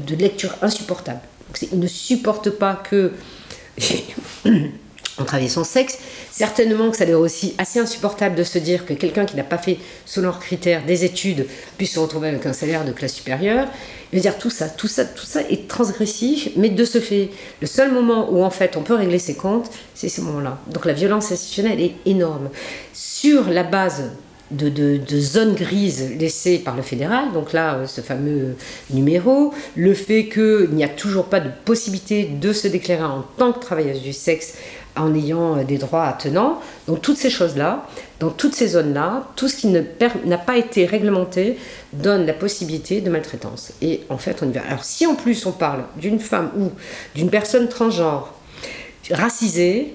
de lecture insupportable. Ne supportent pas que on travaille son sexe. Certainement que ça est aussi assez insupportable de se dire que quelqu'un qui n'a pas fait, selon leurs critères, des études puisse se retrouver avec un salaire de classe supérieure. Je veux dire, tout ça, tout ça, tout ça est transgressif, mais de ce fait, le seul moment où en fait on peut régler ses comptes, c'est ce moment-là. Donc la violence institutionnelle est énorme. Sur la base de, zones grises laissées par le fédéral, donc là, euh, ce fameux numéro, le fait qu'il n'y a toujours pas de possibilité de se déclarer en tant que travailleuse du sexe en ayant euh, des droits attenants. Donc toutes ces choses-là, dans toutes ces zones-là, tout ce qui n'a pas été réglementé donne la possibilité de maltraitance. Et en fait, on y va. Alors si en plus on parle d'une femme ou d'une personne transgenre racisée,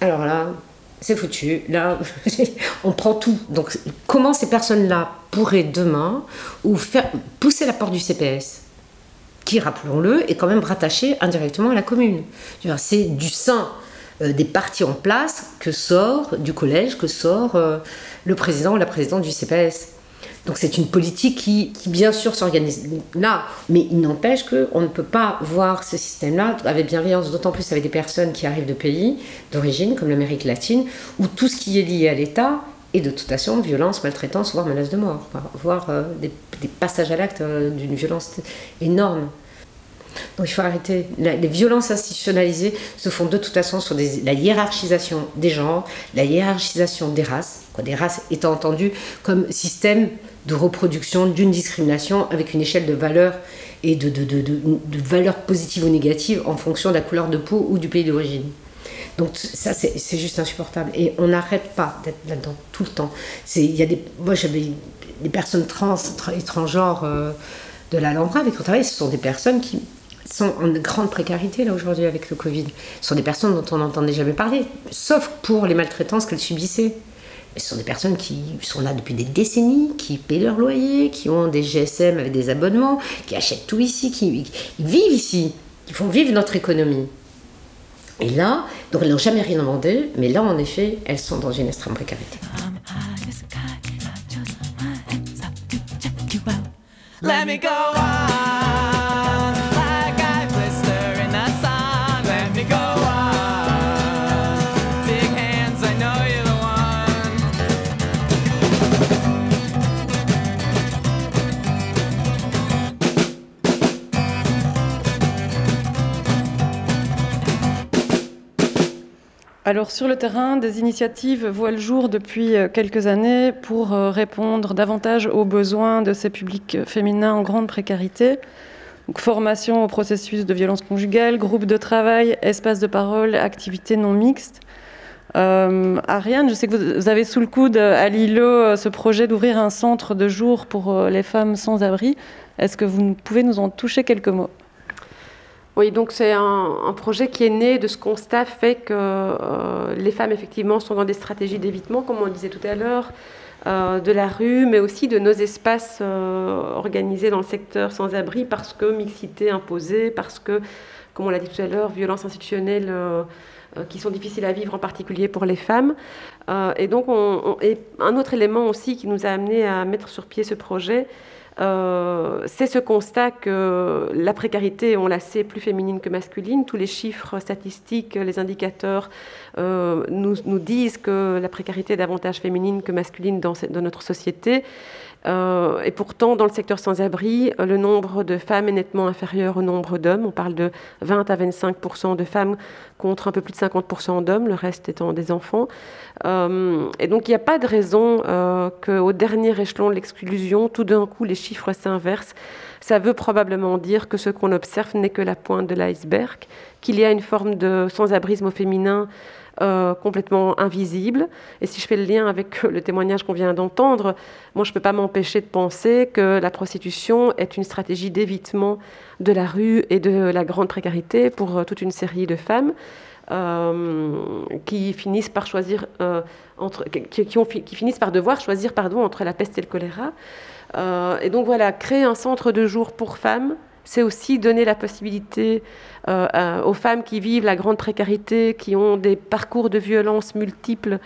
alors là, c'est foutu. Là, on prend tout. Donc, comment ces personnes-là pourraient demain ou faire pousser la porte du CPS, qui, rappelons-le, est quand même rattaché indirectement à la commune. C'est du sein euh, des partis en place que sort du collège, que sort euh, le président ou la présidente du CPS. Donc c'est une politique qui, bien sûr s'organise là, mais il n'empêche qu'on ne peut pas voir ce système-là avec bienveillance, d'autant plus avec des personnes qui arrivent de pays d'origine, comme l'Amérique latine, où tout ce qui est lié à l'État est de toute façon violence, maltraitance, voire menace de mort, voire euh, des, passages à l'acte euh, d'une violence énorme. Donc il faut arrêter. les violences institutionnalisées se font de toute façon sur la hiérarchisation des genres, la hiérarchisation des races, quoi, des races étant entendues comme système de reproduction d'une discrimination avec une échelle de valeurs et de, de, de, valeurs positives ou négatives en fonction de la couleur de peau ou du pays d'origine. Donc ça, c'est juste insupportable. Et on n'arrête pas d'être là-dedans tout le temps. Y a des, moi, j'avais des personnes trans, étrangères euh, de la Lambra avec qui on travaille. Ce sont des personnes qui sont en grande précarité là aujourd'hui avec le Covid. Ce sont des personnes dont on n'entendait jamais parler, sauf pour les maltraitances qu'elles subissaient ce sont des personnes qui sont là depuis des décennies, qui paient leur loyer, qui ont des GSM avec des abonnements, qui achètent tout ici, qui, vivent ici, qui font vivre notre économie. Et là, donc elles n'ont jamais rien demandé, mais là, en effet, elles sont dans une extrême précarité. Let me go Alors sur le terrain, des initiatives voient le jour depuis euh, quelques années pour euh, répondre davantage aux besoins de ces publics féminins en grande précarité. formation au processus de violence conjugale, groupe de travail, espace de parole, activités non mixtes. Euh, Ariane, je sais que vous avez sous le coude à Lilo ce projet d'ouvrir un centre de jour pour les femmes sans abri. Est-ce que vous pouvez nous en toucher quelques mots? Oui, donc c'est un, projet qui est né de ce constat fait que euh, les femmes, effectivement, sont dans des stratégies d'évitement, comme on disait tout à l'heure, euh, de la rue, mais aussi de nos espaces euh, organisés dans le secteur sans-abri, parce que mixité imposée, parce que, comme on l'a dit tout à l'heure, violences institutionnelles qui sont difficiles à vivre, en particulier pour les femmes. et donc, un autre élément aussi qui nous a amené à mettre sur pied ce projet, euh, c'est ce constat que la précarité, on la sait, plus féminine que masculine. Tous les chiffres statistiques, les indicateurs euh, nous, disent que la précarité est davantage féminine que masculine dans notre société. Euh, et pourtant, dans le secteur sans-abri, le nombre de femmes est nettement inférieur au nombre d'hommes. On parle de 20 à 25% de femmes contre un peu plus de 50 d'hommes, le reste étant des enfants. Euh, et donc, il n'y a pas de raison euh, qu'au dernier échelon de l'exclusion, tout d'un coup, les chiffres s'inversent. Ça veut probablement dire que ce qu'on observe n'est que la pointe de l'iceberg, qu'il y a une forme de sans-abrisme au féminin euh, complètement invisible. Et si je fais le lien avec le témoignage qu'on vient d'entendre, moi je ne peux pas m'empêcher de penser que la prostitution est une stratégie d'évitement de la rue et de la grande précarité pour euh, toute une série de femmes. Euh, qui finissent par choisir entre, qui, ont, qui, finissent par devoir choisir pardon entre la peste et le choléra. et donc voilà, créer un centre de jour pour femmes, c'est aussi donner la possibilité euh, aux femmes qui vivent la grande précarité, qui ont des parcours de violence multiples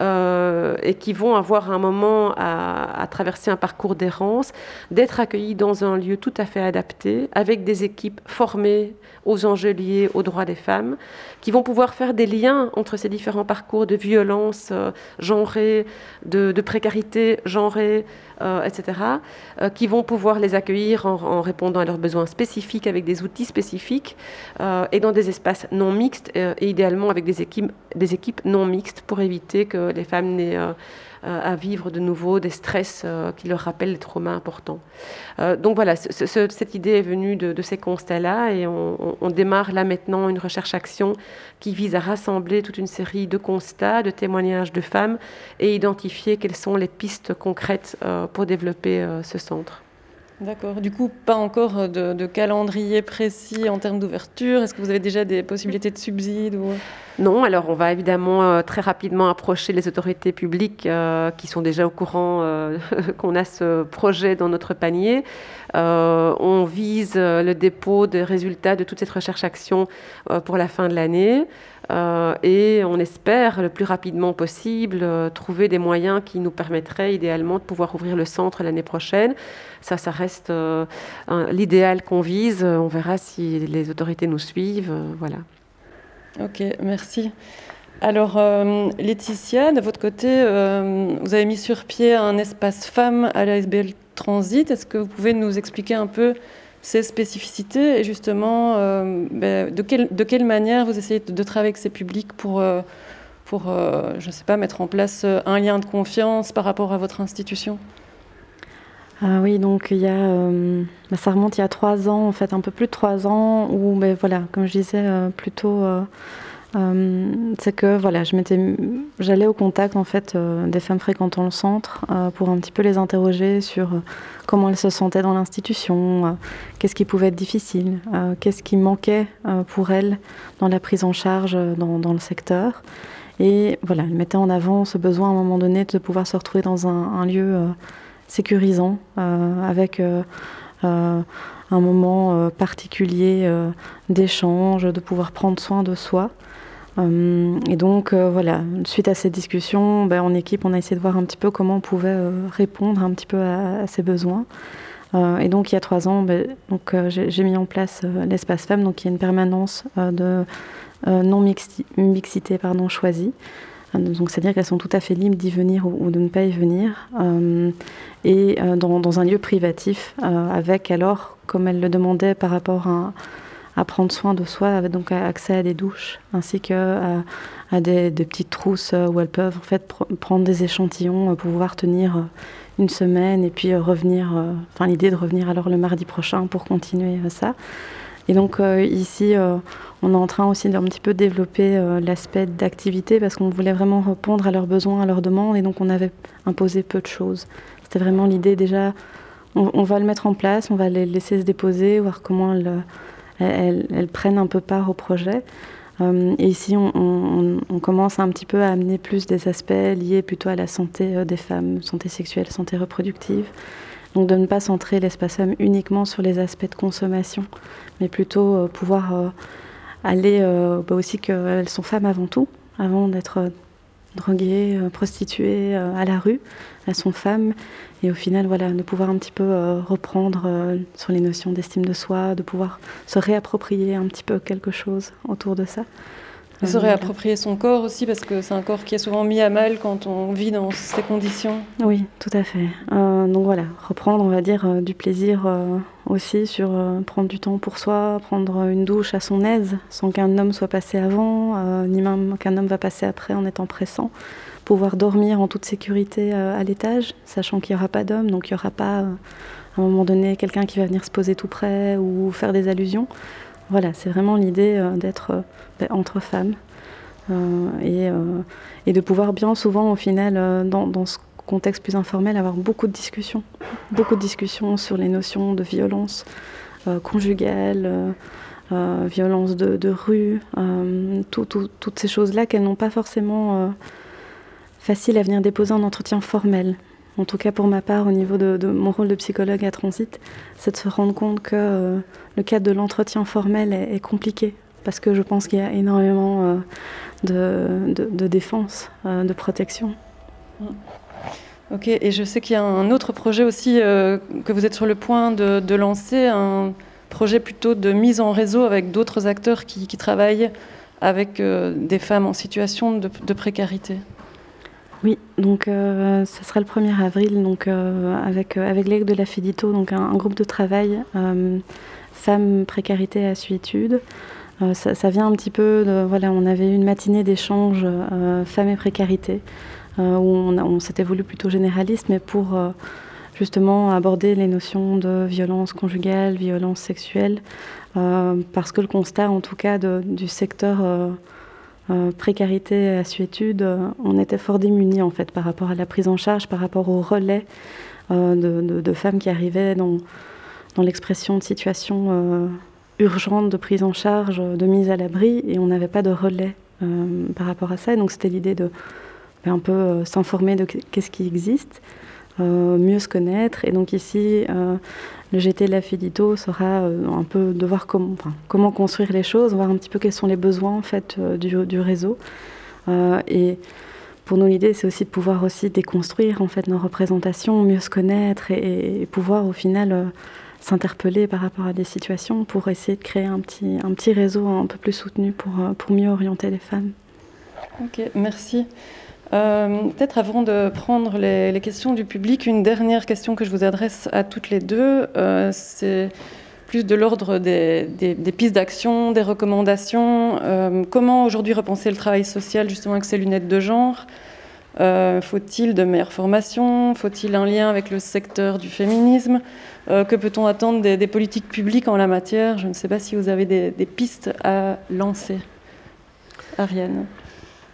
euh, et qui vont avoir un moment à, traverser un parcours d'errance, d'être accueillies dans un lieu tout à fait adapté, avec des équipes formées aux enjeux liés aux droits des femmes, qui vont pouvoir faire des liens entre ces différents parcours de violence euh, genrée, de, précarité genrée, euh, etc., qui vont pouvoir les accueillir en, répondant à leurs besoins spécifiques avec des outils spécifiques et dans des espaces non mixtes et idéalement avec des équipes, des équipes non mixtes pour éviter que les femmes n'aient à vivre de nouveau des stress qui leur rappellent les traumas importants. donc voilà, cette idée est venue de, ces constats-là et on, on, démarre là maintenant une recherche-action qui vise à rassembler toute une série de constats, de témoignages de femmes et identifier quelles sont les pistes concrètes pour développer ce centre. D'accord. Du coup, pas encore de, calendrier précis en termes d'ouverture. Est-ce que vous avez déjà des possibilités de subsides ou... Non. Alors, on va évidemment euh, très rapidement approcher les autorités publiques euh, qui sont déjà au courant euh, qu'on a ce projet dans notre panier. on vise le dépôt des résultats de toute cette recherche-action pour la fin de l'année. Euh, et on espère le plus rapidement possible euh, trouver des moyens qui nous permettraient idéalement de pouvoir ouvrir le centre l'année prochaine. Ça, ça reste euh, l'idéal qu'on vise. On verra si les autorités nous suivent. voilà. Ok, merci. Alors, Laetitia, de votre côté, vous avez mis sur pied un espace femmes à l'ASBL Transit. Est-ce que vous pouvez nous expliquer un peu ces spécificités et justement euh, ben, de, quelle, de, quelle, manière vous essayez de, travailler avec ces publics pour, euh, pour euh, je ne sais pas, mettre en place un lien de confiance par rapport à votre institution? Ah oui, donc il y a, ben, ça remonte il y a trois ans, en fait, un peu plus de trois ans, où, ben, voilà, comme je disais, plutôt euh, c'est que voilà, je m'étais, j'allais au contact en fait euh, des femmes fréquentant le centre euh, pour un petit peu les interroger sur comment elles se sentaient dans l'institution, qu'est-ce qui pouvait être difficile, qu'est-ce qui manquait pour elles dans la prise en charge dans, le secteur. Et voilà, elles mettaient en avant ce besoin à un moment donné de pouvoir se retrouver dans un lieu sécurisant avec un moment particulier d'échange, de pouvoir prendre soin de soi. Euh, et donc, euh, voilà, suite à cette discussion, ben, en équipe, on a essayé de voir un petit peu comment on pouvait euh, répondre un petit peu à, ces besoins. et donc, il y a trois ans, ben, donc, j'ai mis en place l'espace femme, donc il y a une permanence de non-mixité pardon, choisie. Donc, c'est-à-dire qu'elles sont tout à fait libres d'y venir ou, de ne pas y venir. et dans, un lieu privatif, avec alors, comme elles le demandaient par rapport à à prendre soin de soi, avec donc accès à des douches, ainsi que à, des, petites trousses euh, où elles peuvent en fait prendre des échantillons euh, pour pouvoir tenir euh, une semaine et puis revenir, enfin l'idée de revenir alors le mardi prochain pour continuer ça. Et donc ici, on est en train aussi d'un petit peu développer l'aspect d'activité parce qu'on voulait vraiment répondre à leurs besoins, à leurs demandes, et donc on avait imposé peu de choses. C'était vraiment l'idée déjà, on, va le mettre en place, on va les laisser se déposer, voir comment elles elles, prennent un peu part au projet. Euh, et ici, on, commence un petit peu à amener plus des aspects liés plutôt à la santé euh, des femmes, santé sexuelle, santé reproductive. Donc de ne pas centrer l'espace femme uniquement sur les aspects de consommation, mais plutôt euh, pouvoir aller bah aussi qu'elles sont femmes avant tout, avant d'être droguées, prostituées à la rue. Elles sont femmes et au final, voilà, de pouvoir un petit peu euh, reprendre euh, sur les notions d'estime de soi, de pouvoir se réapproprier un petit peu quelque chose autour de ça. Se euh, réapproprier son corps aussi, parce que c'est un corps qui est souvent mis à mal quand on vit dans ces conditions. Oui, tout à fait. donc voilà, reprendre, on va dire, du plaisir aussi sur prendre du temps pour soi, prendre une douche à son aise, sans qu'un homme soit passé avant, ni même qu'un homme va passer après en étant pressant pouvoir dormir en toute sécurité euh, à l'étage, sachant qu'il n'y aura pas d'homme, donc il n'y aura pas euh, à un moment donné quelqu'un qui va venir se poser tout près ou faire des allusions. Voilà, c'est vraiment l'idée euh, d'être ben, entre femmes et, et, de pouvoir bien souvent au final dans, ce contexte plus informel avoir beaucoup de discussions, beaucoup de discussions sur les notions de violence conjugale. violence de, rue, toutes ces choses-là qu'elles n'ont pas forcément facile à venir déposer un entretien formel. En tout cas pour ma part, au niveau de, mon rôle de psychologue à Transit, c'est de se rendre compte que euh, le cadre de l'entretien formel est, compliqué, parce que je pense qu'il y a énormément euh, de, défense, euh, de protection. Mm. Ok, et je sais qu'il y a un autre projet aussi que vous êtes sur le point de, lancer, un projet plutôt de mise en réseau avec d'autres acteurs qui, travaillent avec des femmes en situation de précarité. Oui, donc euh, ce sera le 1er avril, donc euh, avec, euh, avec l'aide de la FEDITO, donc un, groupe de travail femmes, précarité assuétude. Ça, vient un petit peu de, voilà, on avait eu une matinée d'échange femmes et précarité où on s'était voulu plutôt généraliste, mais pour justement aborder les notions de violence conjugale, violence sexuelle, parce que le constat, en tout cas, du secteur précarité et assuétude, on était fort démunis en fait par rapport à la prise en charge, par rapport au relais de, de, femmes qui arrivaient dans, dans l'expression de situations urgentes de prise en charge, de mise à l'abri, et on n'avait pas de relais par rapport à ça. Et donc c'était l'idée de ben, un peu s'informer de qu'est-ce qui existe. Euh, mieux se connaître. Et donc ici, euh, le GT de la Filito sera euh, un peu de voir comment, construire les choses, voir un petit peu quels sont les besoins en fait du, du réseau. et pour nous, l'idée, c'est aussi de pouvoir aussi déconstruire en fait nos représentations, mieux se connaître et, pouvoir au final s'interpeller par rapport à des situations pour essayer de créer un petit, un petit réseau un peu plus soutenu pour, pour mieux orienter les femmes. Ok, merci. Euh, peut-être avant de prendre les, questions du public, une dernière question que je vous adresse à toutes les deux. Euh, c'est plus de l'ordre des, pistes d'action, des recommandations. Euh, comment aujourd'hui repenser le travail social justement avec ces lunettes de genre? Faut-il de meilleures formations? Faut-il un lien avec le secteur du féminisme? Que peut-on attendre des, politiques publiques en la matière? Je ne sais pas si vous avez des, pistes à lancer. Ariane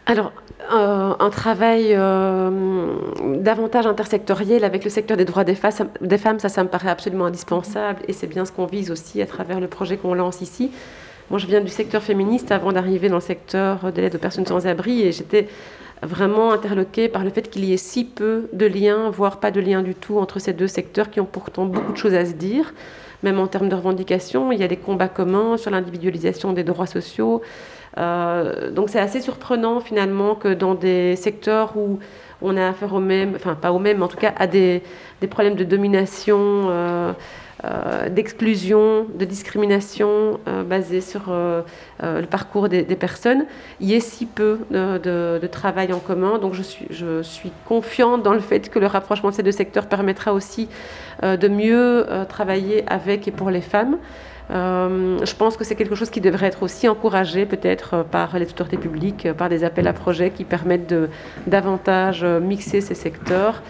alors, un travail euh, davantage intersectoriel avec le secteur des droits des, femmes, ça, me paraît absolument indispensable et c'est bien ce qu'on vise aussi à travers le projet qu'on lance ici. Moi, je viens du secteur féministe avant d'arriver dans le secteur de l'aide aux personnes sans abri et j'étais vraiment interloquée par le fait qu'il y ait si peu de liens, voire pas de lien du tout entre ces deux secteurs qui ont pourtant beaucoup de choses à se dire, même en termes de revendications. Il y a des combats communs sur l'individualisation des droits sociaux, euh, donc c'est assez surprenant finalement que dans des secteurs où on a affaire au même, enfin pas au même, mais en tout cas à des, problèmes de domination, euh, euh, d'exclusion, de discrimination basés sur le parcours des, personnes, il y ait si peu de, de, travail en commun. Donc je suis, je suis confiante dans le fait que le rapprochement de ces deux secteurs permettra aussi de mieux travailler avec et pour les femmes. Euh, je pense que c'est quelque chose qui devrait être aussi encouragé peut-être euh, par les autorités publiques, euh, par des appels à projets qui permettent de davantage mixer ces secteurs.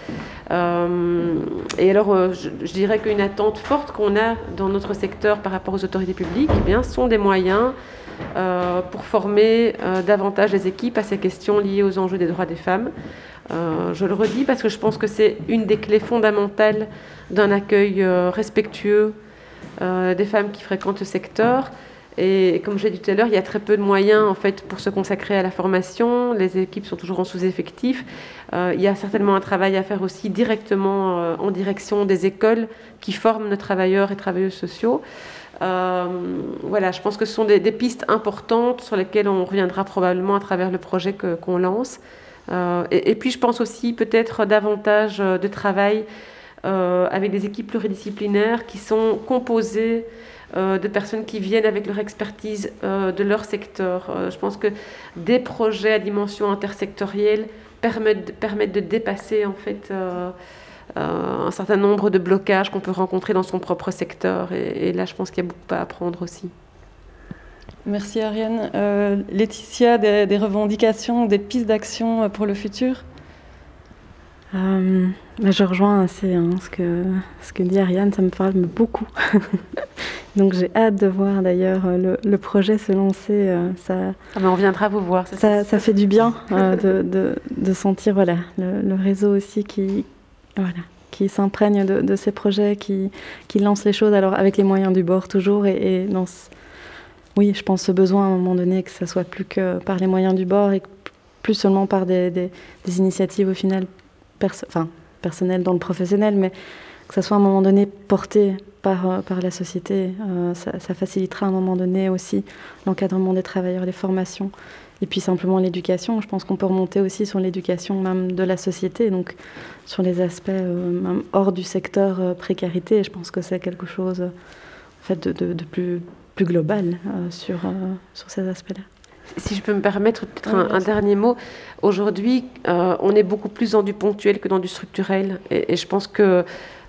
et alors, je, dirais qu'une attente forte qu'on a dans notre secteur par rapport aux autorités publiques, eh bien, sont des moyens pour former davantage les équipes à ces questions liées aux enjeux des droits des femmes. je le redis parce que je pense que c'est une des clés fondamentales d'un accueil respectueux des femmes qui fréquentent ce secteur. Et comme je l'ai dit tout à l'heure, il y a très peu de moyens en fait pour se consacrer à la formation. Les équipes sont toujours en sous-effectif. Euh, il y a certainement un travail à faire aussi directement euh, en direction des écoles qui forment nos travailleurs et travailleuses sociaux. voilà, je pense que ce sont des, pistes importantes sur lesquelles on reviendra probablement à travers le projet qu'on lance. Et, puis je pense aussi peut-être davantage de travail euh, avec des équipes pluridisciplinaires qui sont composées euh, de personnes qui viennent avec leur expertise euh, de leur secteur. je pense que des projets à dimension intersectorielle permettent, permettent de dépasser en fait un certain nombre de blocages qu'on peut rencontrer dans son propre secteur. Et, là, je pense qu'il y a beaucoup à apprendre aussi. Merci Ariane. Laetitia, des, revendications, des pistes d'action pour le futur? Euh, je rejoins assez hein, ce, que, ce que dit Ariane, ça me parle beaucoup. Donc j'ai hâte de voir d'ailleurs euh, le, projet se lancer. Euh, ça, ah, on viendra vous voir. Ça, ça, fait du bien de, de, de, sentir voilà, le, réseau aussi qui, voilà, qui s'imprègne de, de, ces projets, qui, qui lance les choses alors avec les moyens du bord toujours. Et, et dans oui, je pense ce besoin à un moment donné que ça soit plus que par les moyens du bord et plus seulement par des, des, des initiatives au final personnel dans le professionnel, mais que ça soit à un moment donné porté par, euh, par la société, euh, ça, facilitera à un moment donné aussi l'encadrement des travailleurs, les formations, et puis simplement l'éducation. Je pense qu'on peut remonter aussi sur l'éducation même de la société, donc sur les aspects euh, même hors du secteur précarité. Je pense que c'est quelque chose en fait, de, de, plus, plus global sur, sur ces aspects-là. Si je peux me permettre peut-être un, dernier mot, aujourd'hui, euh, on est beaucoup plus dans du ponctuel que dans du structurel. Et, je pense que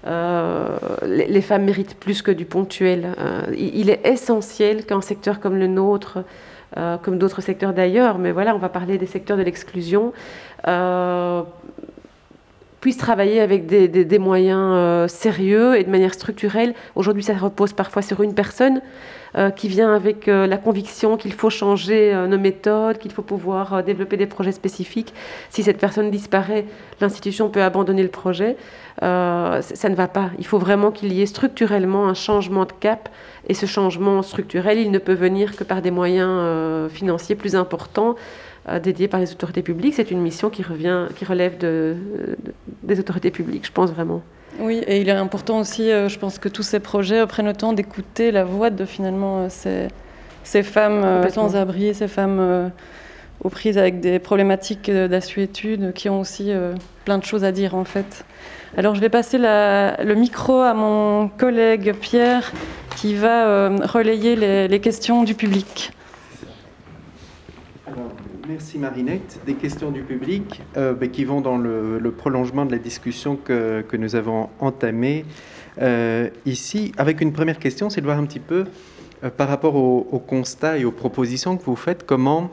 euh, les, femmes méritent plus que du ponctuel. Euh, il, est essentiel qu'un secteur comme le nôtre comme d'autres secteurs d'ailleurs, mais voilà, on va parler des secteurs de l'exclusion, puissent travailler avec des, moyens sérieux et de manière structurelle. Aujourd'hui, ça repose parfois sur une personne. Euh, qui vient avec euh, la conviction qu'il faut changer euh, nos méthodes, qu'il faut pouvoir développer des projets spécifiques. Si cette personne disparaît, l'institution peut abandonner le projet. ça ne va pas. Il faut vraiment qu'il y ait structurellement un changement de cap. Et ce changement structurel, il ne peut venir que par des moyens financiers plus importants dédiés par les autorités publiques. C'est une mission qui, revient, qui relève de, des autorités publiques, je pense vraiment. Oui, et il est important aussi, euh, je pense que tous ces projets prennent le temps d'écouter la voix de finalement euh, ces, ces, femmes euh, sans abri, ces femmes aux prises avec des problématiques d'assuétude qui ont aussi plein de choses à dire en fait. Alors je vais passer le micro à mon collègue Pierre qui va relayer les, les questions du public. Merci Marinette. Des questions du public euh, ben, qui vont dans le, prolongement de la discussion que, nous avons entamée euh, ici. Avec une première question, c'est de voir un petit peu euh, par rapport aux, constats et aux propositions que vous faites, comment,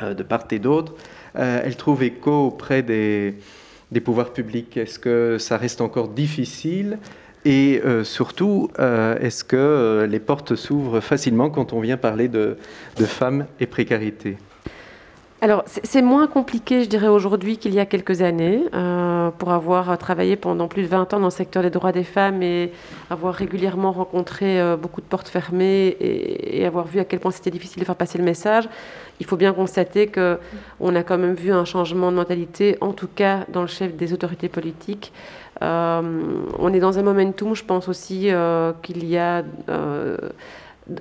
de part et d'autre, elles trouvent écho auprès des, pouvoirs publics. Est-ce que ça reste encore difficile? Et surtout, est-ce que les portes s'ouvrent facilement quand on vient parler de femmes et précarité? Alors, c'est moins compliqué, je dirais, aujourd'hui qu'il y a quelques années, euh, pour avoir travaillé pendant plus de 20 ans dans le secteur des droits des femmes et avoir régulièrement rencontré euh, beaucoup de portes fermées et, avoir vu à quel point c'était difficile de faire passer le message. Il faut bien constater qu'on a quand même vu un changement de mentalité, en tout cas dans le chef des autorités politiques. Euh, on est dans un momentum, je pense aussi qu'il y a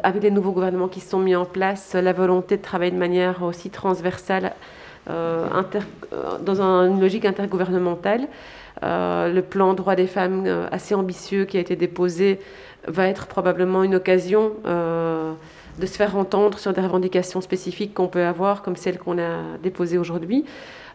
avec les nouveaux gouvernements qui sont mis en place, la volonté de travailler de manière aussi transversale euh, euh, dans une logique intergouvernementale. Euh, le plan droit des femmes assez ambitieux qui a été déposé va être probablement une occasion de se faire entendre sur des revendications spécifiques qu'on peut avoir, comme celles qu'on a déposées aujourd'hui.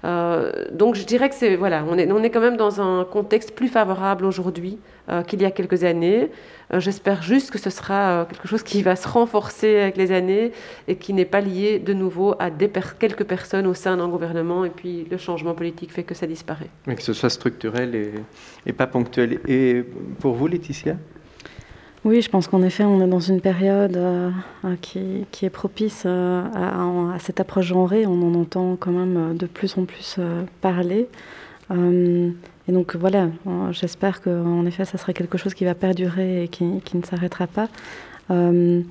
Donc je dirais que c'est voilà, on est, on est quand même dans un contexte plus favorable aujourd'hui qu'il y a quelques années. Euh, j'espère juste que ce sera euh, quelque chose qui va se renforcer avec les années et qui n'est pas lié de nouveau à quelques personnes au sein d'un gouvernement et puis le changement politique fait que ça disparaît. Mais que ce soit structurel et, pas ponctuel. Et pour vous, Laetitia? Oui, je pense qu'en effet, on est dans une période euh, qui, qui, est propice à, à, cette approche genrée. On en entend quand même de plus en plus parler. Et donc voilà, euh, j'espère qu'en effet, ça sera quelque chose qui va perdurer et qui, ne s'arrêtera pas. Euh,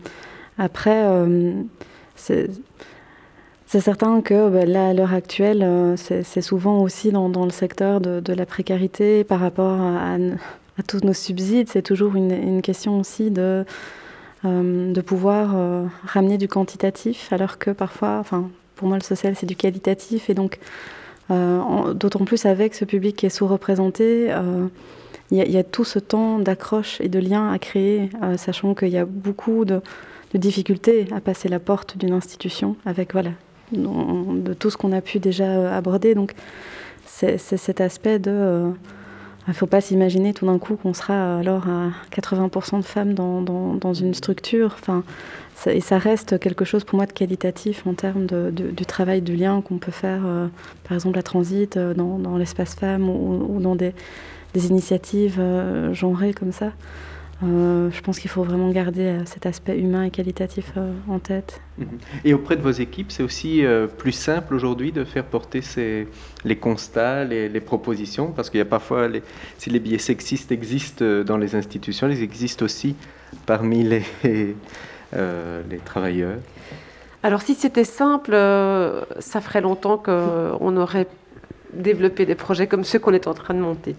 après, euh, c'est certain que bah, là, à l'heure actuelle, c'est souvent aussi dans, le secteur de, la précarité par rapport à, tous nos subsides. C'est toujours une, question aussi de, de pouvoir ramener du quantitatif, alors que parfois, enfin, pour moi, le social, c'est du qualitatif. Et donc, euh, d'autant plus avec ce public qui est sous-représenté. Euh, il y, a tout ce temps d'accroche et de lien à créer, euh, sachant qu'il y a beaucoup de, difficultés à passer la porte d'une institution avec voilà, de tout ce qu'on a pu déjà aborder. Donc c'est cet aspect de... Il ne faut pas s'imaginer tout d'un coup qu'on sera alors à 80% de femmes dans, dans, dans une structure. Enfin, et ça reste quelque chose pour moi de qualitatif en termes de, du travail du lien qu'on peut faire, euh, par exemple à Transit, euh, dans, l'espace femme ou, dans des, initiatives euh, genrées comme ça. Je pense qu'il faut vraiment garder cet aspect humain et qualitatif en tête. Mhm. Et auprès de vos équipes, c'est aussi plus simple aujourd'hui de faire porter ces, les constats, les, les propositions, parce qu'il y a parfois, les, si les biais sexistes existent dans les institutions, ils existent aussi parmi les euh, les travailleurs Alors si c'était simple, euh, ça ferait longtemps qu'on aurait développé des projets comme ceux qu'on est en train de monter.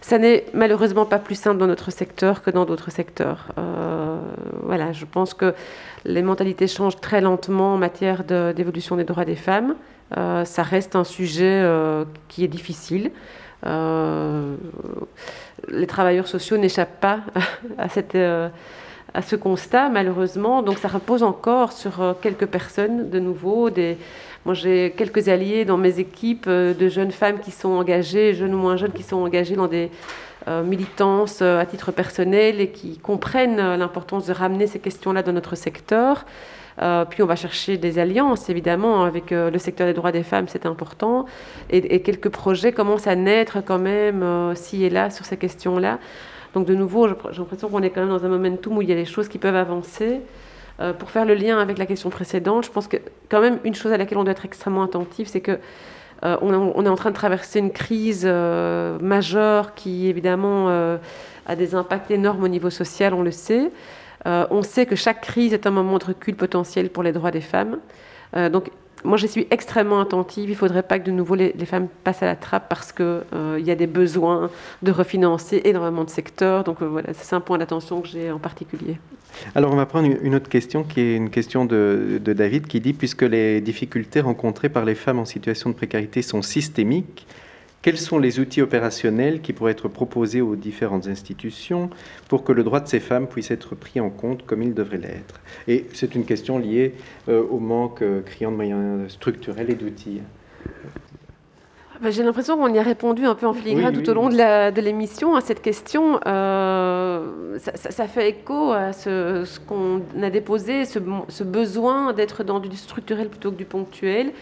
Ça n'est malheureusement pas plus simple dans notre secteur que dans d'autres secteurs. Euh, voilà, je pense que les mentalités changent très lentement en matière d'évolution des droits des femmes. ça reste un sujet qui est difficile. les travailleurs sociaux n'échappent pas à à ce constat, malheureusement. Donc ça repose encore sur euh, quelques personnes, de nouveau. Des... Moi, j'ai quelques alliés dans mes équipes euh, de jeunes femmes qui sont engagées, jeunes ou moins jeunes, qui sont engagées dans des euh, militances à titre personnel et qui comprennent l'importance de ramener ces questions-là dans notre secteur. Euh, puis on va chercher des alliances, évidemment, avec euh, le secteur des droits des femmes, c'est important. Et, quelques projets commencent à naître quand même, euh, ci et là, sur ces questions-là. Donc de nouveau, j'ai l'impression qu'on est quand même dans un momentum où il y a des choses qui peuvent avancer. Pour faire le lien avec la question précédente, je pense que quand même une chose à laquelle on doit être extrêmement attentif, c'est que on, est en train de traverser une crise majeure qui évidemment a des impacts énormes au niveau social, on le sait. Euh, on sait que chaque crise est un moment de recul potentiel pour les droits des femmes. Euh, donc, moi, je suis extrêmement attentive. Il ne faudrait pas que de nouveau les, femmes passent à la trappe parce qu'il euh, y a des besoins de refinancer énormément de secteurs. Donc, voilà, c'est un point d'attention que j'ai en particulier. Alors, on va prendre une autre question qui est une question de, David qui dit Puisque les difficultés rencontrées par les femmes en situation de précarité sont systémiques, quels sont les outils opérationnels qui pourraient être proposés aux différentes institutions pour que le droit de ces femmes puisse être pris en compte comme il devrait l'être? Et c'est une question liée euh, au manque euh, criant de moyens structurels et d'outils. Bah, j'ai l'impression qu'on y a répondu un peu en filigrane tout au long de l'émission à cette question. Euh, ça, fait écho à ce, qu'on a déposé, ce, ce besoin d'être dans du structurel plutôt que du ponctuel.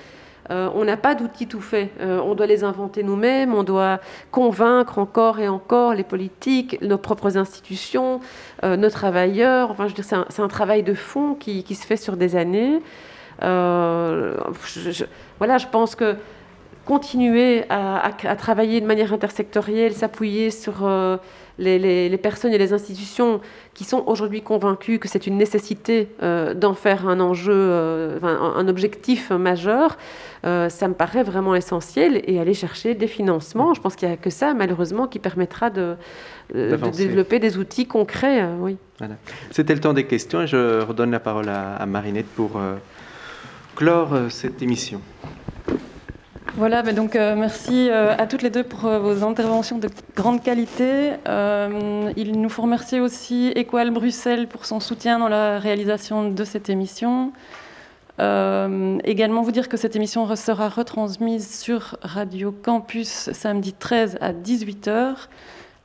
Euh, on n'a pas d'outils tout faits. Euh, on doit les inventer nous-mêmes, on doit convaincre encore et encore les politiques, nos propres institutions, nos travailleurs. Enfin, je veux dire, c'est un, travail de fond qui, se fait sur des années. voilà, je pense que continuer à, travailler de manière intersectorielle, s'appuyer sur les, personnes et les institutions qui sont aujourd'hui convaincues que c'est une nécessité euh, d'en faire un enjeu, euh, un, objectif majeur, euh, ça me paraît vraiment essentiel et aller chercher des financements. Je pense qu'il n'y a que ça, malheureusement, qui permettra de, développer des outils concrets. oui. C'était le temps des questions et je redonne la parole à Marinette pour clore cette émission. Voilà, mais donc euh, merci euh, à toutes les deux pour euh, vos interventions de grande qualité. il nous faut remercier aussi Equal Bruxelles pour son soutien dans la réalisation de cette émission. également vous dire que cette émission sera retransmise sur Radio Campus samedi 13 à 18h.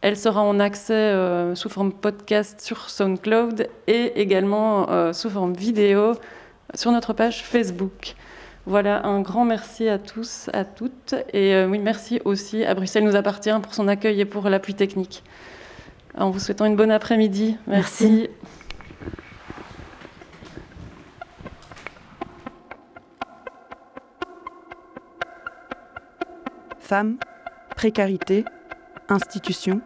Elle sera en accès sous forme podcast sur SoundCloud et également sous forme vidéo sur notre page Facebook. Voilà, un grand merci à tous, à toutes. Et euh, oui, merci aussi à Bruxelles nous appartient pour son accueil et pour l'appui technique. En vous souhaitant une bonne après-midi. Merci. Femmes, précarité, institutions,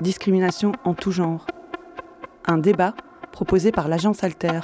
discrimination en tout genre. Un débat proposé par l'agence Alter.